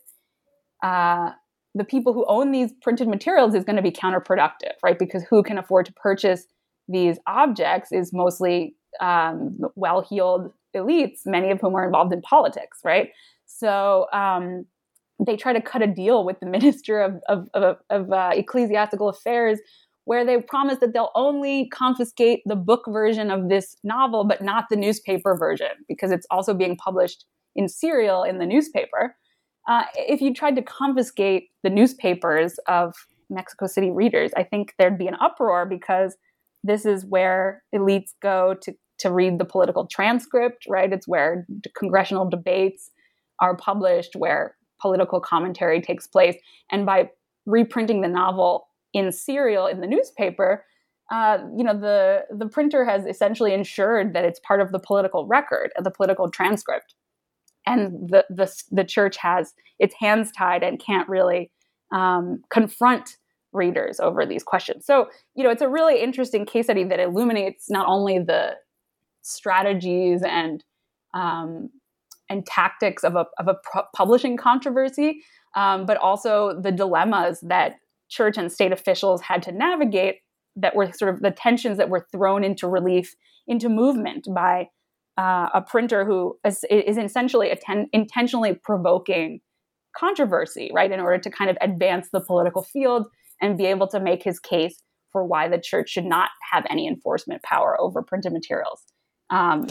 uh, the people who own these printed materials is going to be counterproductive, right? Because who can afford to purchase these objects is mostly um, well heeled elites, many of whom are involved in politics, right? So, um, they try to cut a deal with the minister of, of, of, of uh, ecclesiastical affairs where they promise that they'll only confiscate the book version of this novel but not the newspaper version because it's also being published in serial in the newspaper uh, if you tried to confiscate the newspapers of mexico city readers i think there'd be an uproar because this is where elites go to, to read the political transcript right it's where congressional debates are published where political commentary takes place. And by reprinting the novel in serial in the newspaper, uh, you know, the the printer has essentially ensured that it's part of the political record, the political transcript, and the the the church has its hands tied and can't really um, confront readers over these questions. So, you know, it's a really interesting case study that illuminates not only the strategies and um, and tactics of a, of a publishing controversy, um, but also the dilemmas that church and state officials had to navigate that were sort of the tensions that were thrown into relief, into movement by uh, a printer who is, is essentially atten- intentionally provoking controversy, right, in order to kind of advance the political field and be able to make his case for why the church should not have any enforcement power over printed materials. Um,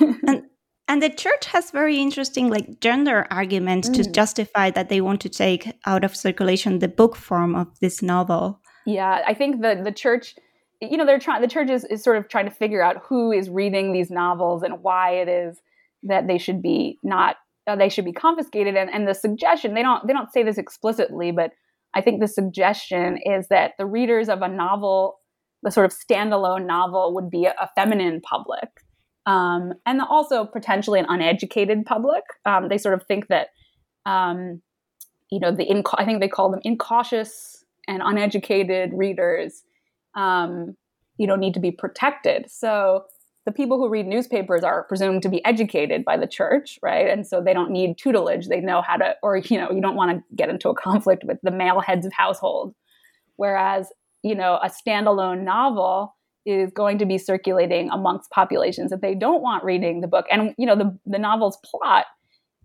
and and the church has very interesting like gender arguments mm. to justify that they want to take out of circulation the book form of this novel. Yeah, I think the the church you know, they're trying the church is, is sort of trying to figure out who is reading these novels and why it is that they should be not uh, they should be confiscated and, and the suggestion they don't they don't say this explicitly but i think the suggestion is that the readers of a novel the sort of standalone novel would be a, a feminine public um, and also potentially an uneducated public. Um, they sort of think that, um, you know, the I think they call them incautious and uneducated readers, um, you know, need to be protected. So the people who read newspapers are presumed to be educated by the church, right? And so they don't need tutelage. They know how to, or you know, you don't want to get into a conflict with the male heads of household. Whereas, you know, a standalone novel is going to be circulating amongst populations that they don't want reading the book. And you know, the the novel's plot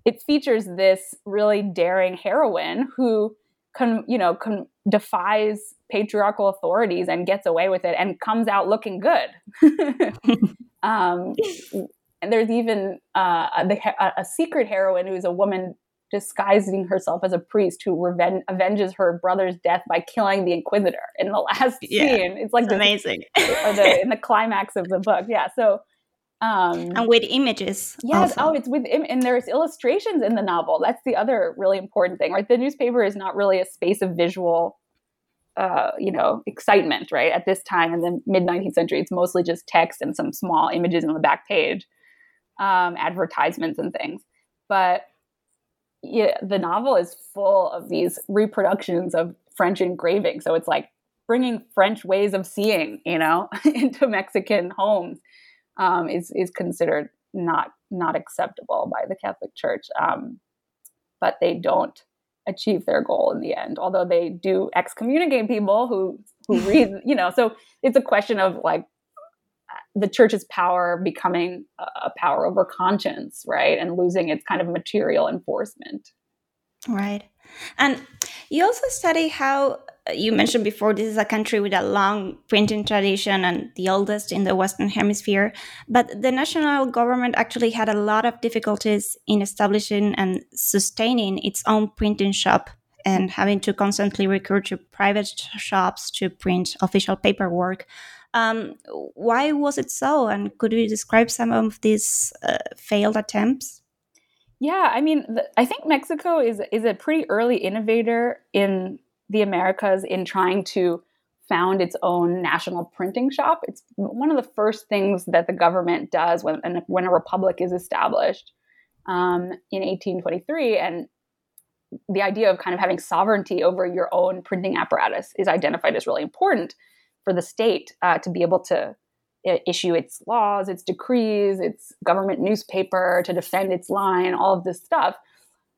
it features this really daring heroine who con, you know con, defies patriarchal authorities and gets away with it and comes out looking good. um, and there's even uh, a, a, secret heroine who's a woman disguising herself as a priest who reven- avenges her brother's death by killing the inquisitor in the last yeah, scene. It's like amazing. the, in the climax of the book. Yeah. So um, and with images. Yes. Also. Oh, it's with him. and there's illustrations in the novel. That's the other really important thing, right? The newspaper is not really a space of visual, uh, you know, excitement, right? At this time in the mid 19th century, it's mostly just text and some small images on the back page, um, advertisements and things. But yeah, the novel is full of these reproductions of French engraving. So it's like bringing French ways of seeing, you know, into Mexican homes um, is is considered not not acceptable by the Catholic Church. Um, but they don't achieve their goal in the end, although they do excommunicate people who who read. You know, so it's a question of like the church's power becoming a power over conscience, right, and losing its kind of material enforcement. Right. And you also study how uh, you mentioned before this is a country with a long printing tradition and the oldest in the Western Hemisphere. But the national government actually had a lot of difficulties in establishing and sustaining its own printing shop and having to constantly recruit to private shops to print official paperwork. Um, why was it so? And could you describe some of these uh, failed attempts? Yeah, I mean, the, I think Mexico is is a pretty early innovator in the Americas in trying to found its own national printing shop. It's one of the first things that the government does when when a republic is established um, in 1823, and the idea of kind of having sovereignty over your own printing apparatus is identified as really important for the state uh, to be able to issue its laws, its decrees, its government newspaper to defend its line, all of this stuff.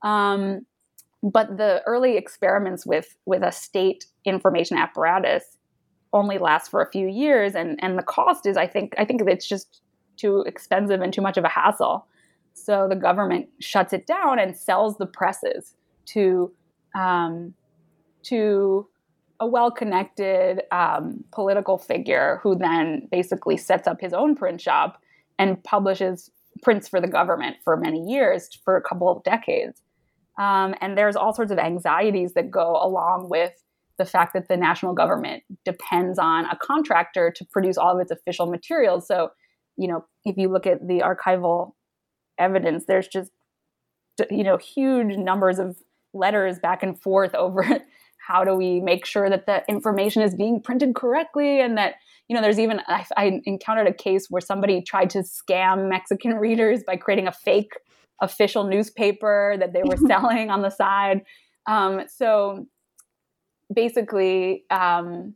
Um, but the early experiments with with a state information apparatus only last for a few years, and and the cost is, I think, I think it's just too expensive and too much of a hassle. So the government shuts it down and sells the presses to um, to a well-connected um, political figure who then basically sets up his own print shop and publishes prints for the government for many years for a couple of decades. Um, and there's all sorts of anxieties that go along with the fact that the national government depends on a contractor to produce all of its official materials. So you know if you look at the archival evidence there's just you know huge numbers of letters back and forth over how do we make sure that the information is being printed correctly and that you know there's even I, I, encountered a case where somebody tried to scam mexican readers by creating a fake official newspaper that they were selling on the side. Um, so basically um,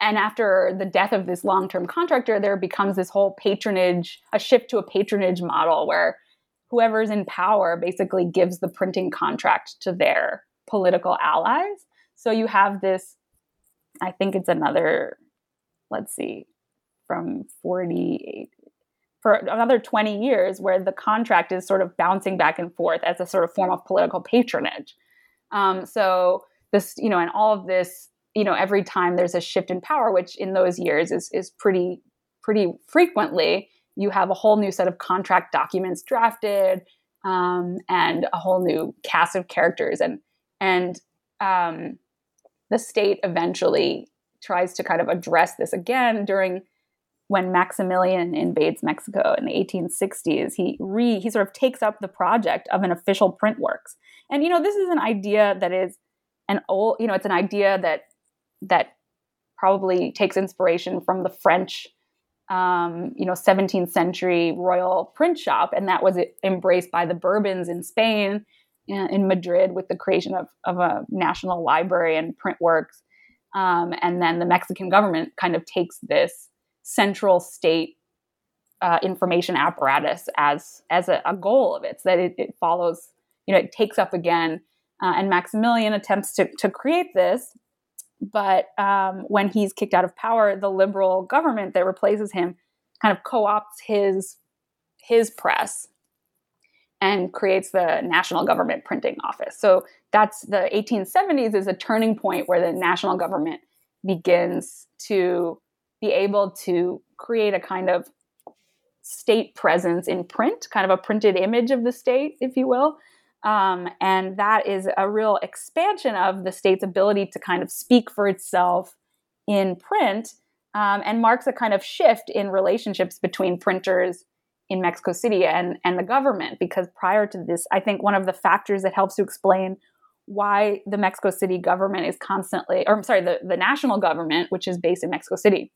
and after the death of this long-term contractor there becomes this whole patronage a shift to a patronage model where whoever's in power basically gives the printing contract to their political allies. So you have this, I think it's another, let's see, from 48 for another 20 years where the contract is sort of bouncing back and forth as a sort of form of political patronage. Um, so this, you know, and all of this, you know, every time there's a shift in power, which in those years is is pretty pretty frequently, you have a whole new set of contract documents drafted um, and a whole new cast of characters and and um, the state eventually tries to kind of address this again during when Maximilian invades Mexico in the 1860s. He re he sort of takes up the project of an official print works. And you know, this is an idea that is an old, you know, it's an idea that that probably takes inspiration from the French um, you know 17th century royal print shop and that was embraced by the bourbons in spain in Madrid with the creation of, of a national library and print works. Um, and then the Mexican government kind of takes this central state uh, information apparatus as as a, a goal of it, so that it, it, follows, you know, it takes up again. Uh, and Maximilian attempts to, to create this, but um, when he's kicked out of power, the liberal government that replaces him kind of co-opts his his press and creates the national government printing office. So that's the 1870s is a turning point where the national government begins to be able to create a kind of state presence in print, kind of a printed image of the state, if you will. Um, and that is a real expansion of the state's ability to kind of speak for itself in print um, and marks a kind of shift in relationships between printers in Mexico City and, and the government. Because prior to this, I think one of the factors that helps to explain why the Mexico City government is constantly, or I'm sorry, the, the national government, which is based in Mexico City,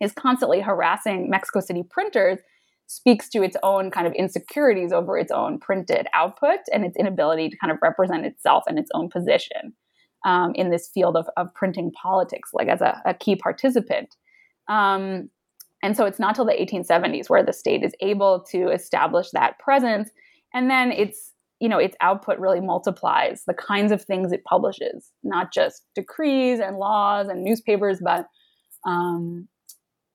is constantly harassing Mexico City printers speaks to its own kind of insecurities over its own printed output and its inability to kind of represent itself and its own position um, in this field of, of printing politics, like as a, a key participant. Um, and so it's not till the 1870s where the state is able to establish that presence. And then it's, you know, its output really multiplies the kinds of things it publishes, not just decrees and laws and newspapers, but um,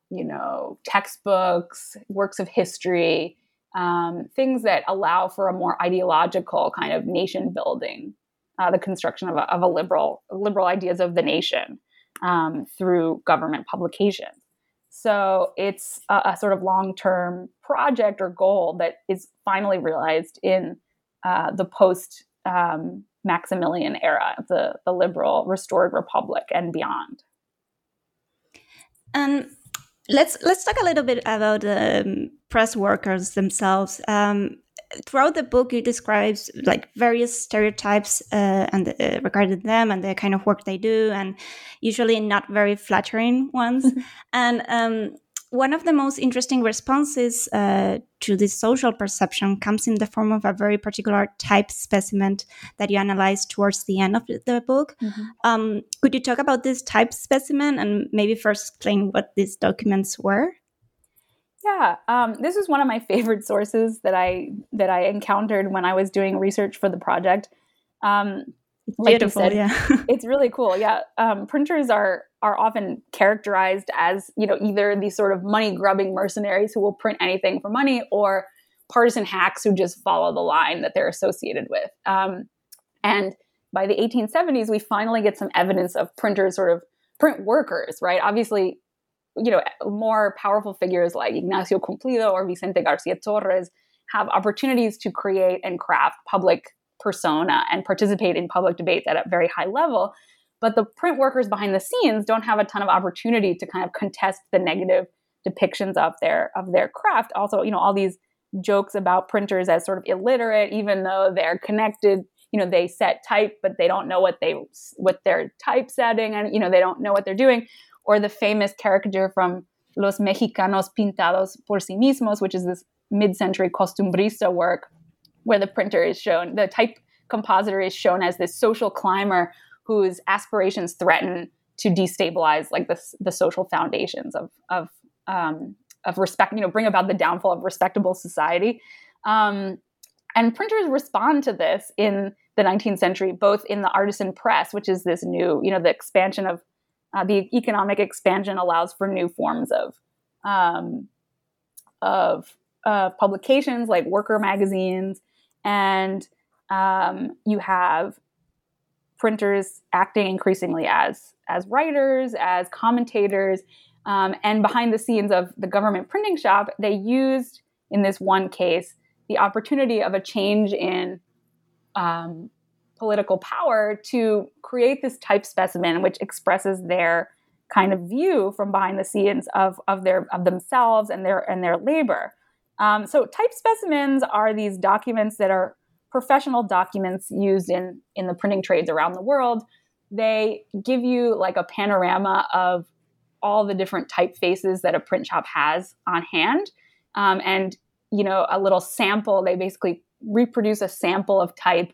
you know, textbooks, works of history, um, things that allow for a more ideological kind of nation building, uh, the construction of a, of a, liberal liberal ideas of the nation um, through government publications. So it's a, a sort of long term project or goal that is finally realized in uh, the post um, Maximilian era, the the liberal restored republic and beyond. And let's let's talk a little bit about the um, press workers themselves. Um, throughout the book, it describes like various stereotypes uh, and uh, regarding them and the kind of work they do, and usually not very flattering ones. and um, one of the most interesting responses uh, to this social perception comes in the form of a very particular type specimen that you analyze towards the end of the book. Mm-hmm. Um, could you talk about this type specimen and maybe first explain what these documents were? Yeah, um, this is one of my favorite sources that I that I encountered when I was doing research for the project. Um, like Beautiful, said, yeah. it's really cool. Yeah, um, printers are are often characterized as you know either these sort of money grubbing mercenaries who will print anything for money, or partisan hacks who just follow the line that they're associated with. Um, and by the 1870s, we finally get some evidence of printers, sort of print workers, right? Obviously, you know, more powerful figures like Ignacio Cumplido or Vicente Garcia Torres have opportunities to create and craft public persona and participate in public debates at a very high level. But the print workers behind the scenes don't have a ton of opportunity to kind of contest the negative depictions of their of their craft. Also, you know, all these jokes about printers as sort of illiterate, even though they're connected. You know, they set type, but they don't know what they what they're typesetting, and you know, they don't know what they're doing. Or the famous caricature from Los Mexicanos Pintados por sí mismos, which is this mid-century costumbrista work where the printer is shown, the type compositor is shown as this social climber whose aspirations threaten to destabilize like the, the social foundations of, of, um, of respect, you know, bring about the downfall of respectable society. Um, and printers respond to this in the 19th century, both in the artisan press, which is this new, you know, the expansion of uh, the economic expansion allows for new forms of um, of uh, publications like worker magazines. And um, you have printers acting increasingly as as writers, as commentators, um, and behind the scenes of the government printing shop, they used in this one case the opportunity of a change in um, political power to create this type specimen, which expresses their kind of view from behind the scenes of, of their of themselves and their and their labor. Um, so type specimens are these documents that are professional documents used in, in the printing trades around the world. They give you like a panorama of all the different typefaces that a print shop has on hand. Um, and, you know, a little sample, they basically reproduce a sample of type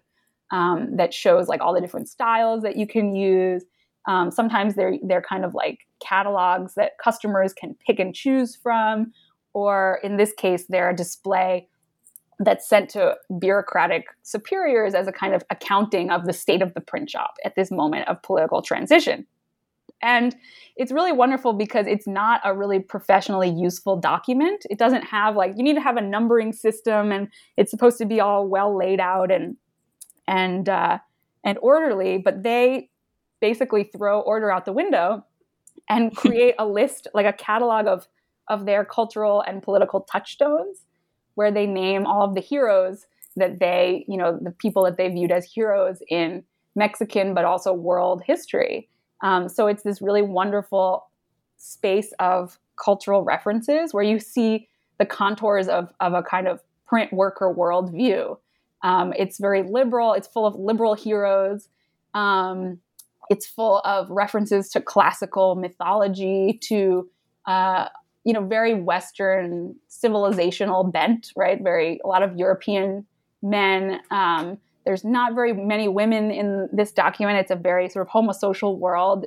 um, that shows like all the different styles that you can use. Um, sometimes they're they're kind of like catalogs that customers can pick and choose from or in this case, they're a display that's sent to bureaucratic superiors as a kind of accounting of the state of the print shop at this moment of political transition. And it's really wonderful because it's not a really professionally useful document. It doesn't have like you need to have a numbering system, and it's supposed to be all well laid out and and uh, and orderly. But they basically throw order out the window and create a list, like a catalog of of their cultural and political touchstones, where they name all of the heroes that they, you know, the people that they viewed as heroes in Mexican but also world history. Um, so it's this really wonderful space of cultural references where you see the contours of, of a kind of print worker worldview. Um, it's very liberal, it's full of liberal heroes. Um, it's full of references to classical mythology, to uh, you know, very Western civilizational bent, right? Very a lot of European men. Um, there's not very many women in this document. It's a very sort of homosocial world.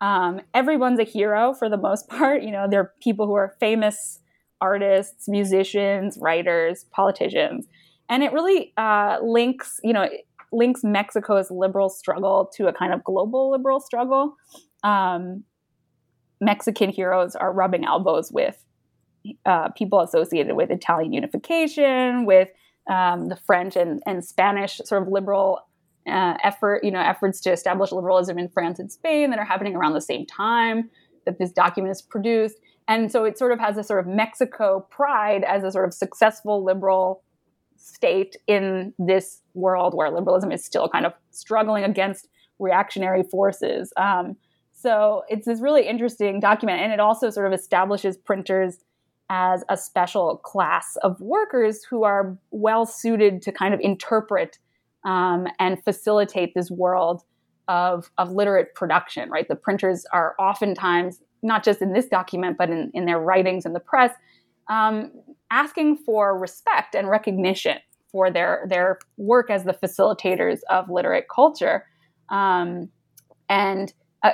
Um, everyone's a hero for the most part. You know, there are people who are famous artists, musicians, writers, politicians, and it really uh, links, you know, links Mexico's liberal struggle to a kind of global liberal struggle. Um, Mexican heroes are rubbing elbows with uh, people associated with Italian unification, with um, the French and, and Spanish sort of liberal uh, effort, you know, efforts to establish liberalism in France and Spain that are happening around the same time that this document is produced. And so it sort of has a sort of Mexico pride as a sort of successful liberal state in this world where liberalism is still kind of struggling against reactionary forces. Um, so it's this really interesting document, and it also sort of establishes printers as a special class of workers who are well suited to kind of interpret um, and facilitate this world of, of literate production, right? The printers are oftentimes, not just in this document, but in, in their writings in the press, um, asking for respect and recognition for their, their work as the facilitators of literate culture. Um, and uh,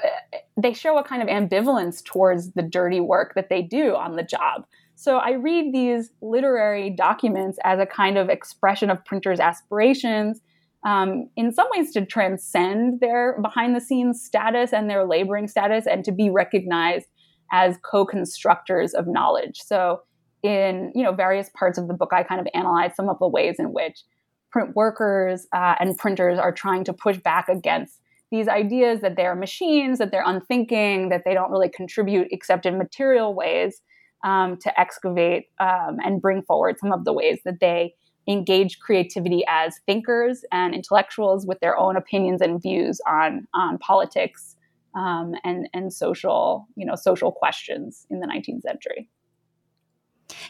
they show a kind of ambivalence towards the dirty work that they do on the job. So I read these literary documents as a kind of expression of printers' aspirations, um, in some ways to transcend their behind the scenes status and their laboring status and to be recognized as co-constructors of knowledge. So in you know various parts of the book, I kind of analyze some of the ways in which print workers uh, and printers are trying to push back against these ideas that they're machines, that they're unthinking, that they don't really contribute except in material ways, um, to excavate um, and bring forward some of the ways that they engage creativity as thinkers and intellectuals with their own opinions and views on on politics um, and and social you know social questions in the 19th century.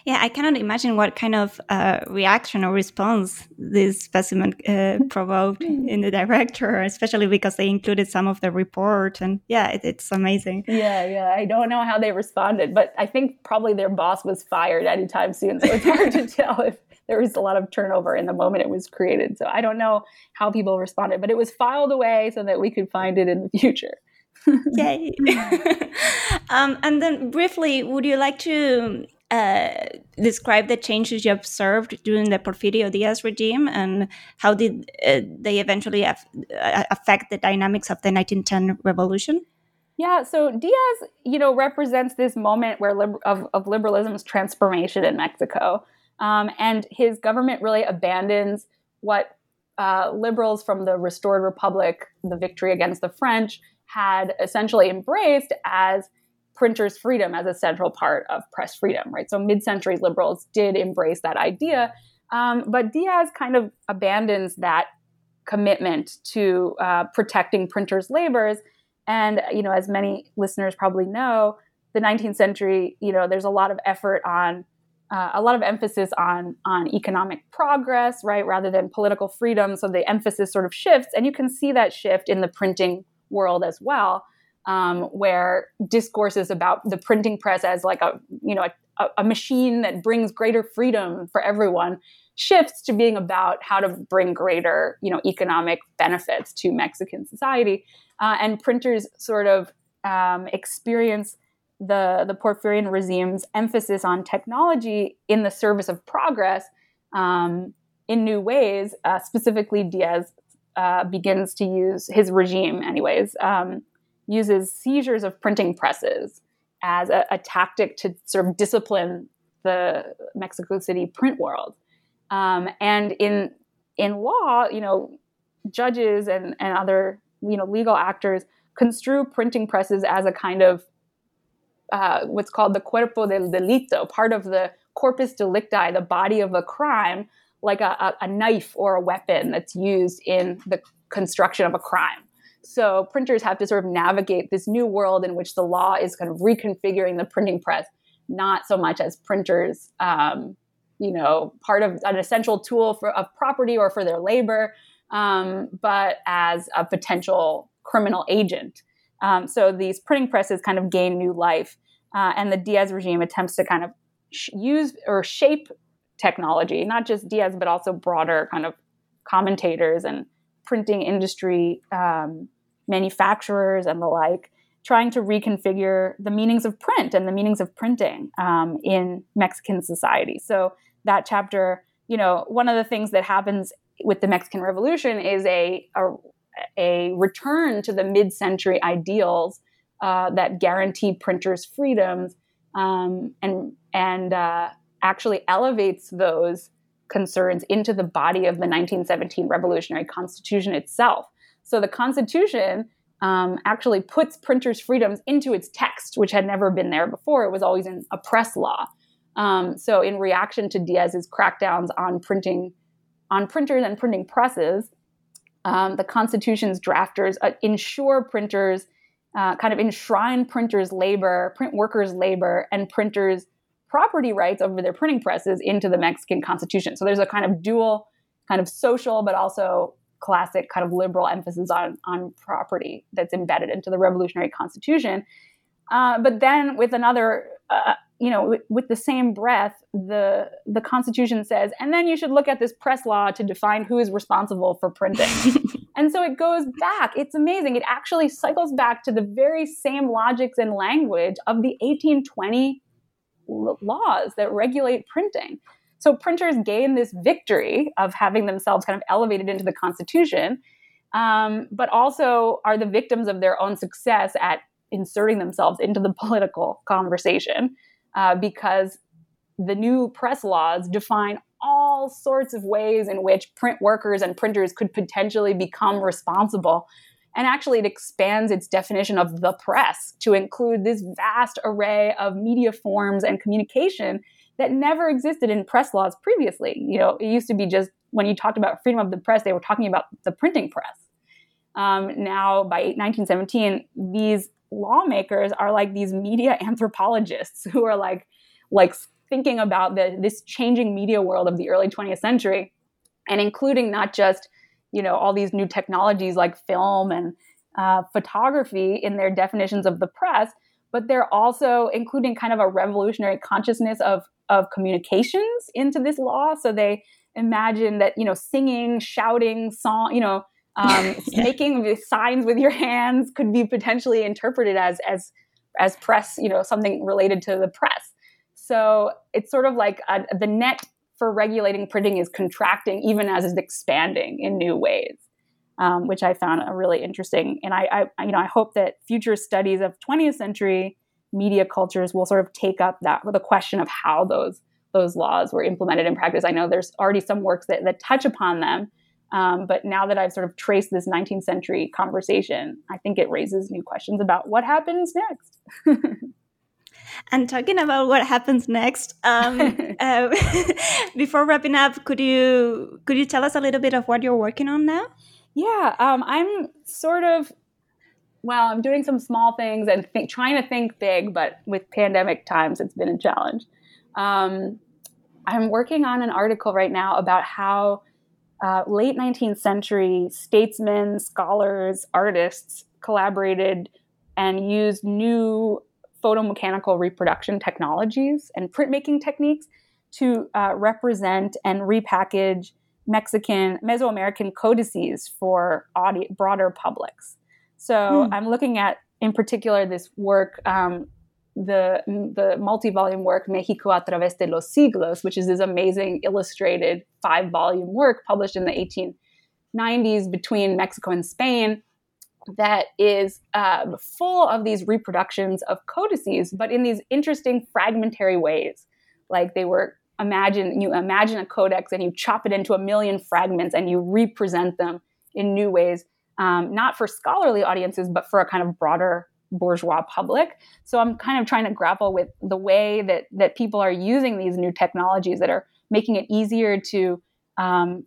Yeah, I cannot imagine what kind of uh, reaction or response this specimen uh, provoked in the director, especially because they included some of the report. And yeah, it, it's amazing. Yeah, yeah. I don't know how they responded, but I think probably their boss was fired anytime soon. So it's hard to tell if there was a lot of turnover in the moment it was created. So I don't know how people responded, but it was filed away so that we could find it in the future. Yay. um, and then briefly, would you like to uh, describe the changes you observed during the Porfirio Diaz regime and how did uh, they eventually af- uh, affect the dynamics of the 1910 revolution? Yeah, so Diaz, you know, represents this moment where liber- of, of liberalism's transformation in Mexico, um, and his government really abandons what uh, liberals from the restored republic, the victory against the French, had essentially embraced as printers' freedom as a central part of press freedom, right? So mid century liberals did embrace that idea. Um, but Diaz kind of abandons that commitment to uh, protecting printers' labors. And, you know, as many listeners probably know, the 19th century, you know, there's a lot of effort on uh, a lot of emphasis on on economic progress, right, rather than political freedom. So the emphasis sort of shifts, and you can see that shift in the printing world as well um, where discourses about the printing press as like a you know a, a, machine that brings greater freedom for everyone shifts to being about how to bring greater you know economic benefits to Mexican society, uh, and printers sort of um, experience the the Porfirian regime's emphasis on technology in the service of progress um, in new ways. Uh, specifically, Diaz uh, begins to use his regime, anyways, um, uses seizures of printing presses as a, a tactic to sort of discipline the Mexico City print world. Um, and in in law, you know, judges and, and other you know legal actors construe printing presses as a kind of uh, what's called the cuerpo del delito, part of the corpus delicti, the body of a crime, like a, a, a knife or a weapon that's used in the construction of a crime. So printers have to sort of navigate this new world in which the law is kind of reconfiguring the printing press, not so much as printers, um, you know, part of an essential tool for of property or for their labor, um, but as a potential criminal agent. Um, so these printing presses kind of gain new life, uh, and the Diaz regime attempts to kind of sh- use or shape technology, not just Diaz, but also broader kind of commentators and printing industry um, manufacturers and the like, trying to reconfigure the meanings of print and the meanings of printing um, in Mexican society. So that chapter, you know, one of the things that happens with the Mexican Revolution is a, a, a return to the mid-century ideals uh, that guarantee printers' freedoms um, and and uh, actually elevates those concerns into the body of the 1917 Revolutionary Constitution itself. So the Constitution um, actually puts printers' freedoms into its text, which had never been there before. It was always in a press law. Um, so in reaction to Diaz's crackdowns on printing, on printers and printing presses, um, the Constitution's drafters uh, ensure printers, uh, kind of enshrine printers' labor, print workers' labor, and printers' property rights over their printing presses into the Mexican Constitution. So there's a kind of dual, kind of social, but also classic kind of liberal emphasis on on property that's embedded into the Revolutionary Constitution. Uh, but then with another uh, you know, with, with, the same breath, the the Constitution says, and then you should look at this press law to define who is responsible for printing. and so it goes back. It's amazing. It actually cycles back to the very same logics and language of the 1820 l- laws that regulate printing. So printers gain this victory of having themselves kind of elevated into the Constitution, um, but also are the victims of their own success at inserting themselves into the political conversation uh, because the new press laws define all sorts of ways in which print workers and printers could potentially become responsible. And actually, it expands its definition of the press to include this vast array of media forms and communication that never existed in press laws previously. You know, it used to be just when you talked about freedom of the press, they were talking about the printing press. Um, now, by 1917, these lawmakers are like these media anthropologists who are like like thinking about the, this changing media world of the early 20th century and including not just you know all these new technologies like film and uh, photography in their definitions of the press but they're also including kind of a revolutionary consciousness of of communications into this law so they imagine that you know singing shouting song you know um, yeah. Making signs with your hands could be potentially interpreted as as as press, you know, something related to the press. So it's sort of like a, the net for regulating printing is contracting even as it's expanding in new ways, um, which I found a really interesting. And I, I, you know, I hope that future studies of 20th century media cultures will sort of take up that the question of how those those laws were implemented in practice. I know there's already some works that, that touch upon them, um, but now that I've sort of traced this 19th century conversation, I think it raises new questions about what happens next. and talking about what happens next, um, uh, before wrapping up, could you could you tell us a little bit of what you're working on now? Yeah, um, I'm sort of well, I'm doing some small things and think, trying to think big, but with pandemic times, it's been a challenge. Um, I'm working on an article right now about how uh, late 19th century statesmen, scholars, artists collaborated and used new photomechanical reproduction technologies and printmaking techniques to uh, represent and repackage Mexican, Mesoamerican codices for broader publics. So hmm. I'm looking at, in particular, this work um, the the multi-volume work Mexico a través de los siglos, which is this amazing illustrated five-volume work published in the 1890s between Mexico and Spain, that is um, full of these reproductions of codices, but in these interesting fragmentary ways. Like they were imagine you imagine a codex and you chop it into a million fragments and you represent them in new ways, um, not for scholarly audiences, but for a kind of broader bourgeois public. So I'm kind of trying to grapple with the way that that people are using these new technologies that are making it easier to um,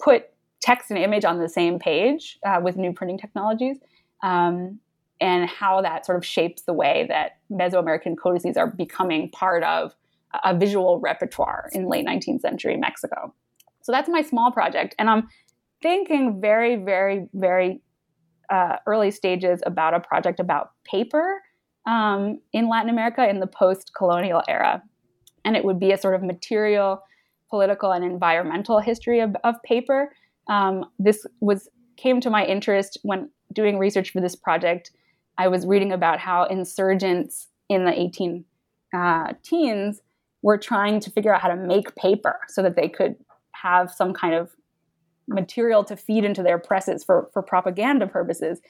put text and image on the same page uh, with new printing technologies. Um, and how that sort of shapes the way that Mesoamerican codices are becoming part of a visual repertoire in late 19th century Mexico. So that's my small project. And I'm thinking very, very, very uh, early stages about a project about paper um, in Latin America in the post colonial era. And it would be a sort of material, political, and environmental history of, of paper. Um, this was came to my interest when doing research for this project. I was reading about how insurgents in the 18 uh, teens were trying to figure out how to make paper so that they could have some kind of material to feed into their presses for, for propaganda purposes.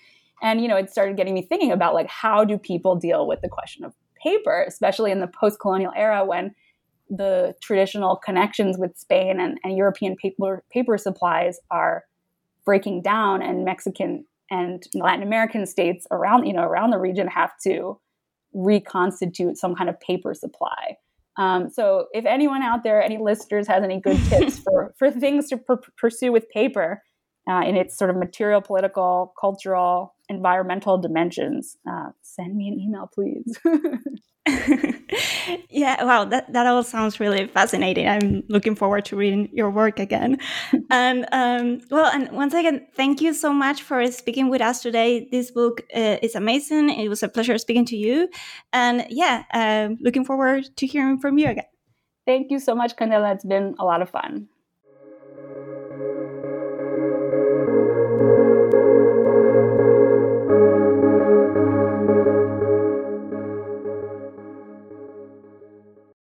And, you know, it started getting me thinking about like, how do people deal with the question of paper, especially in the post colonial era when the traditional connections with Spain and, and European paper, paper supplies are breaking down and Mexican and Latin American states around, you know, around the region have to reconstitute some kind of paper supply. Um, so if anyone out there, any listeners, has any good tips for for things to pr- pursue with paper uh, in its sort of material, political, cultural, environmental dimensions, uh, send me an email, please. yeah, wow, that, that all sounds really fascinating. I'm looking forward to reading your work again. and um, well, and once again, thank you so much for speaking with us today. This book uh, is amazing. It was a pleasure speaking to you. And yeah, uh, looking forward to hearing from you again. Thank you so much, Candela. It's been a lot of fun.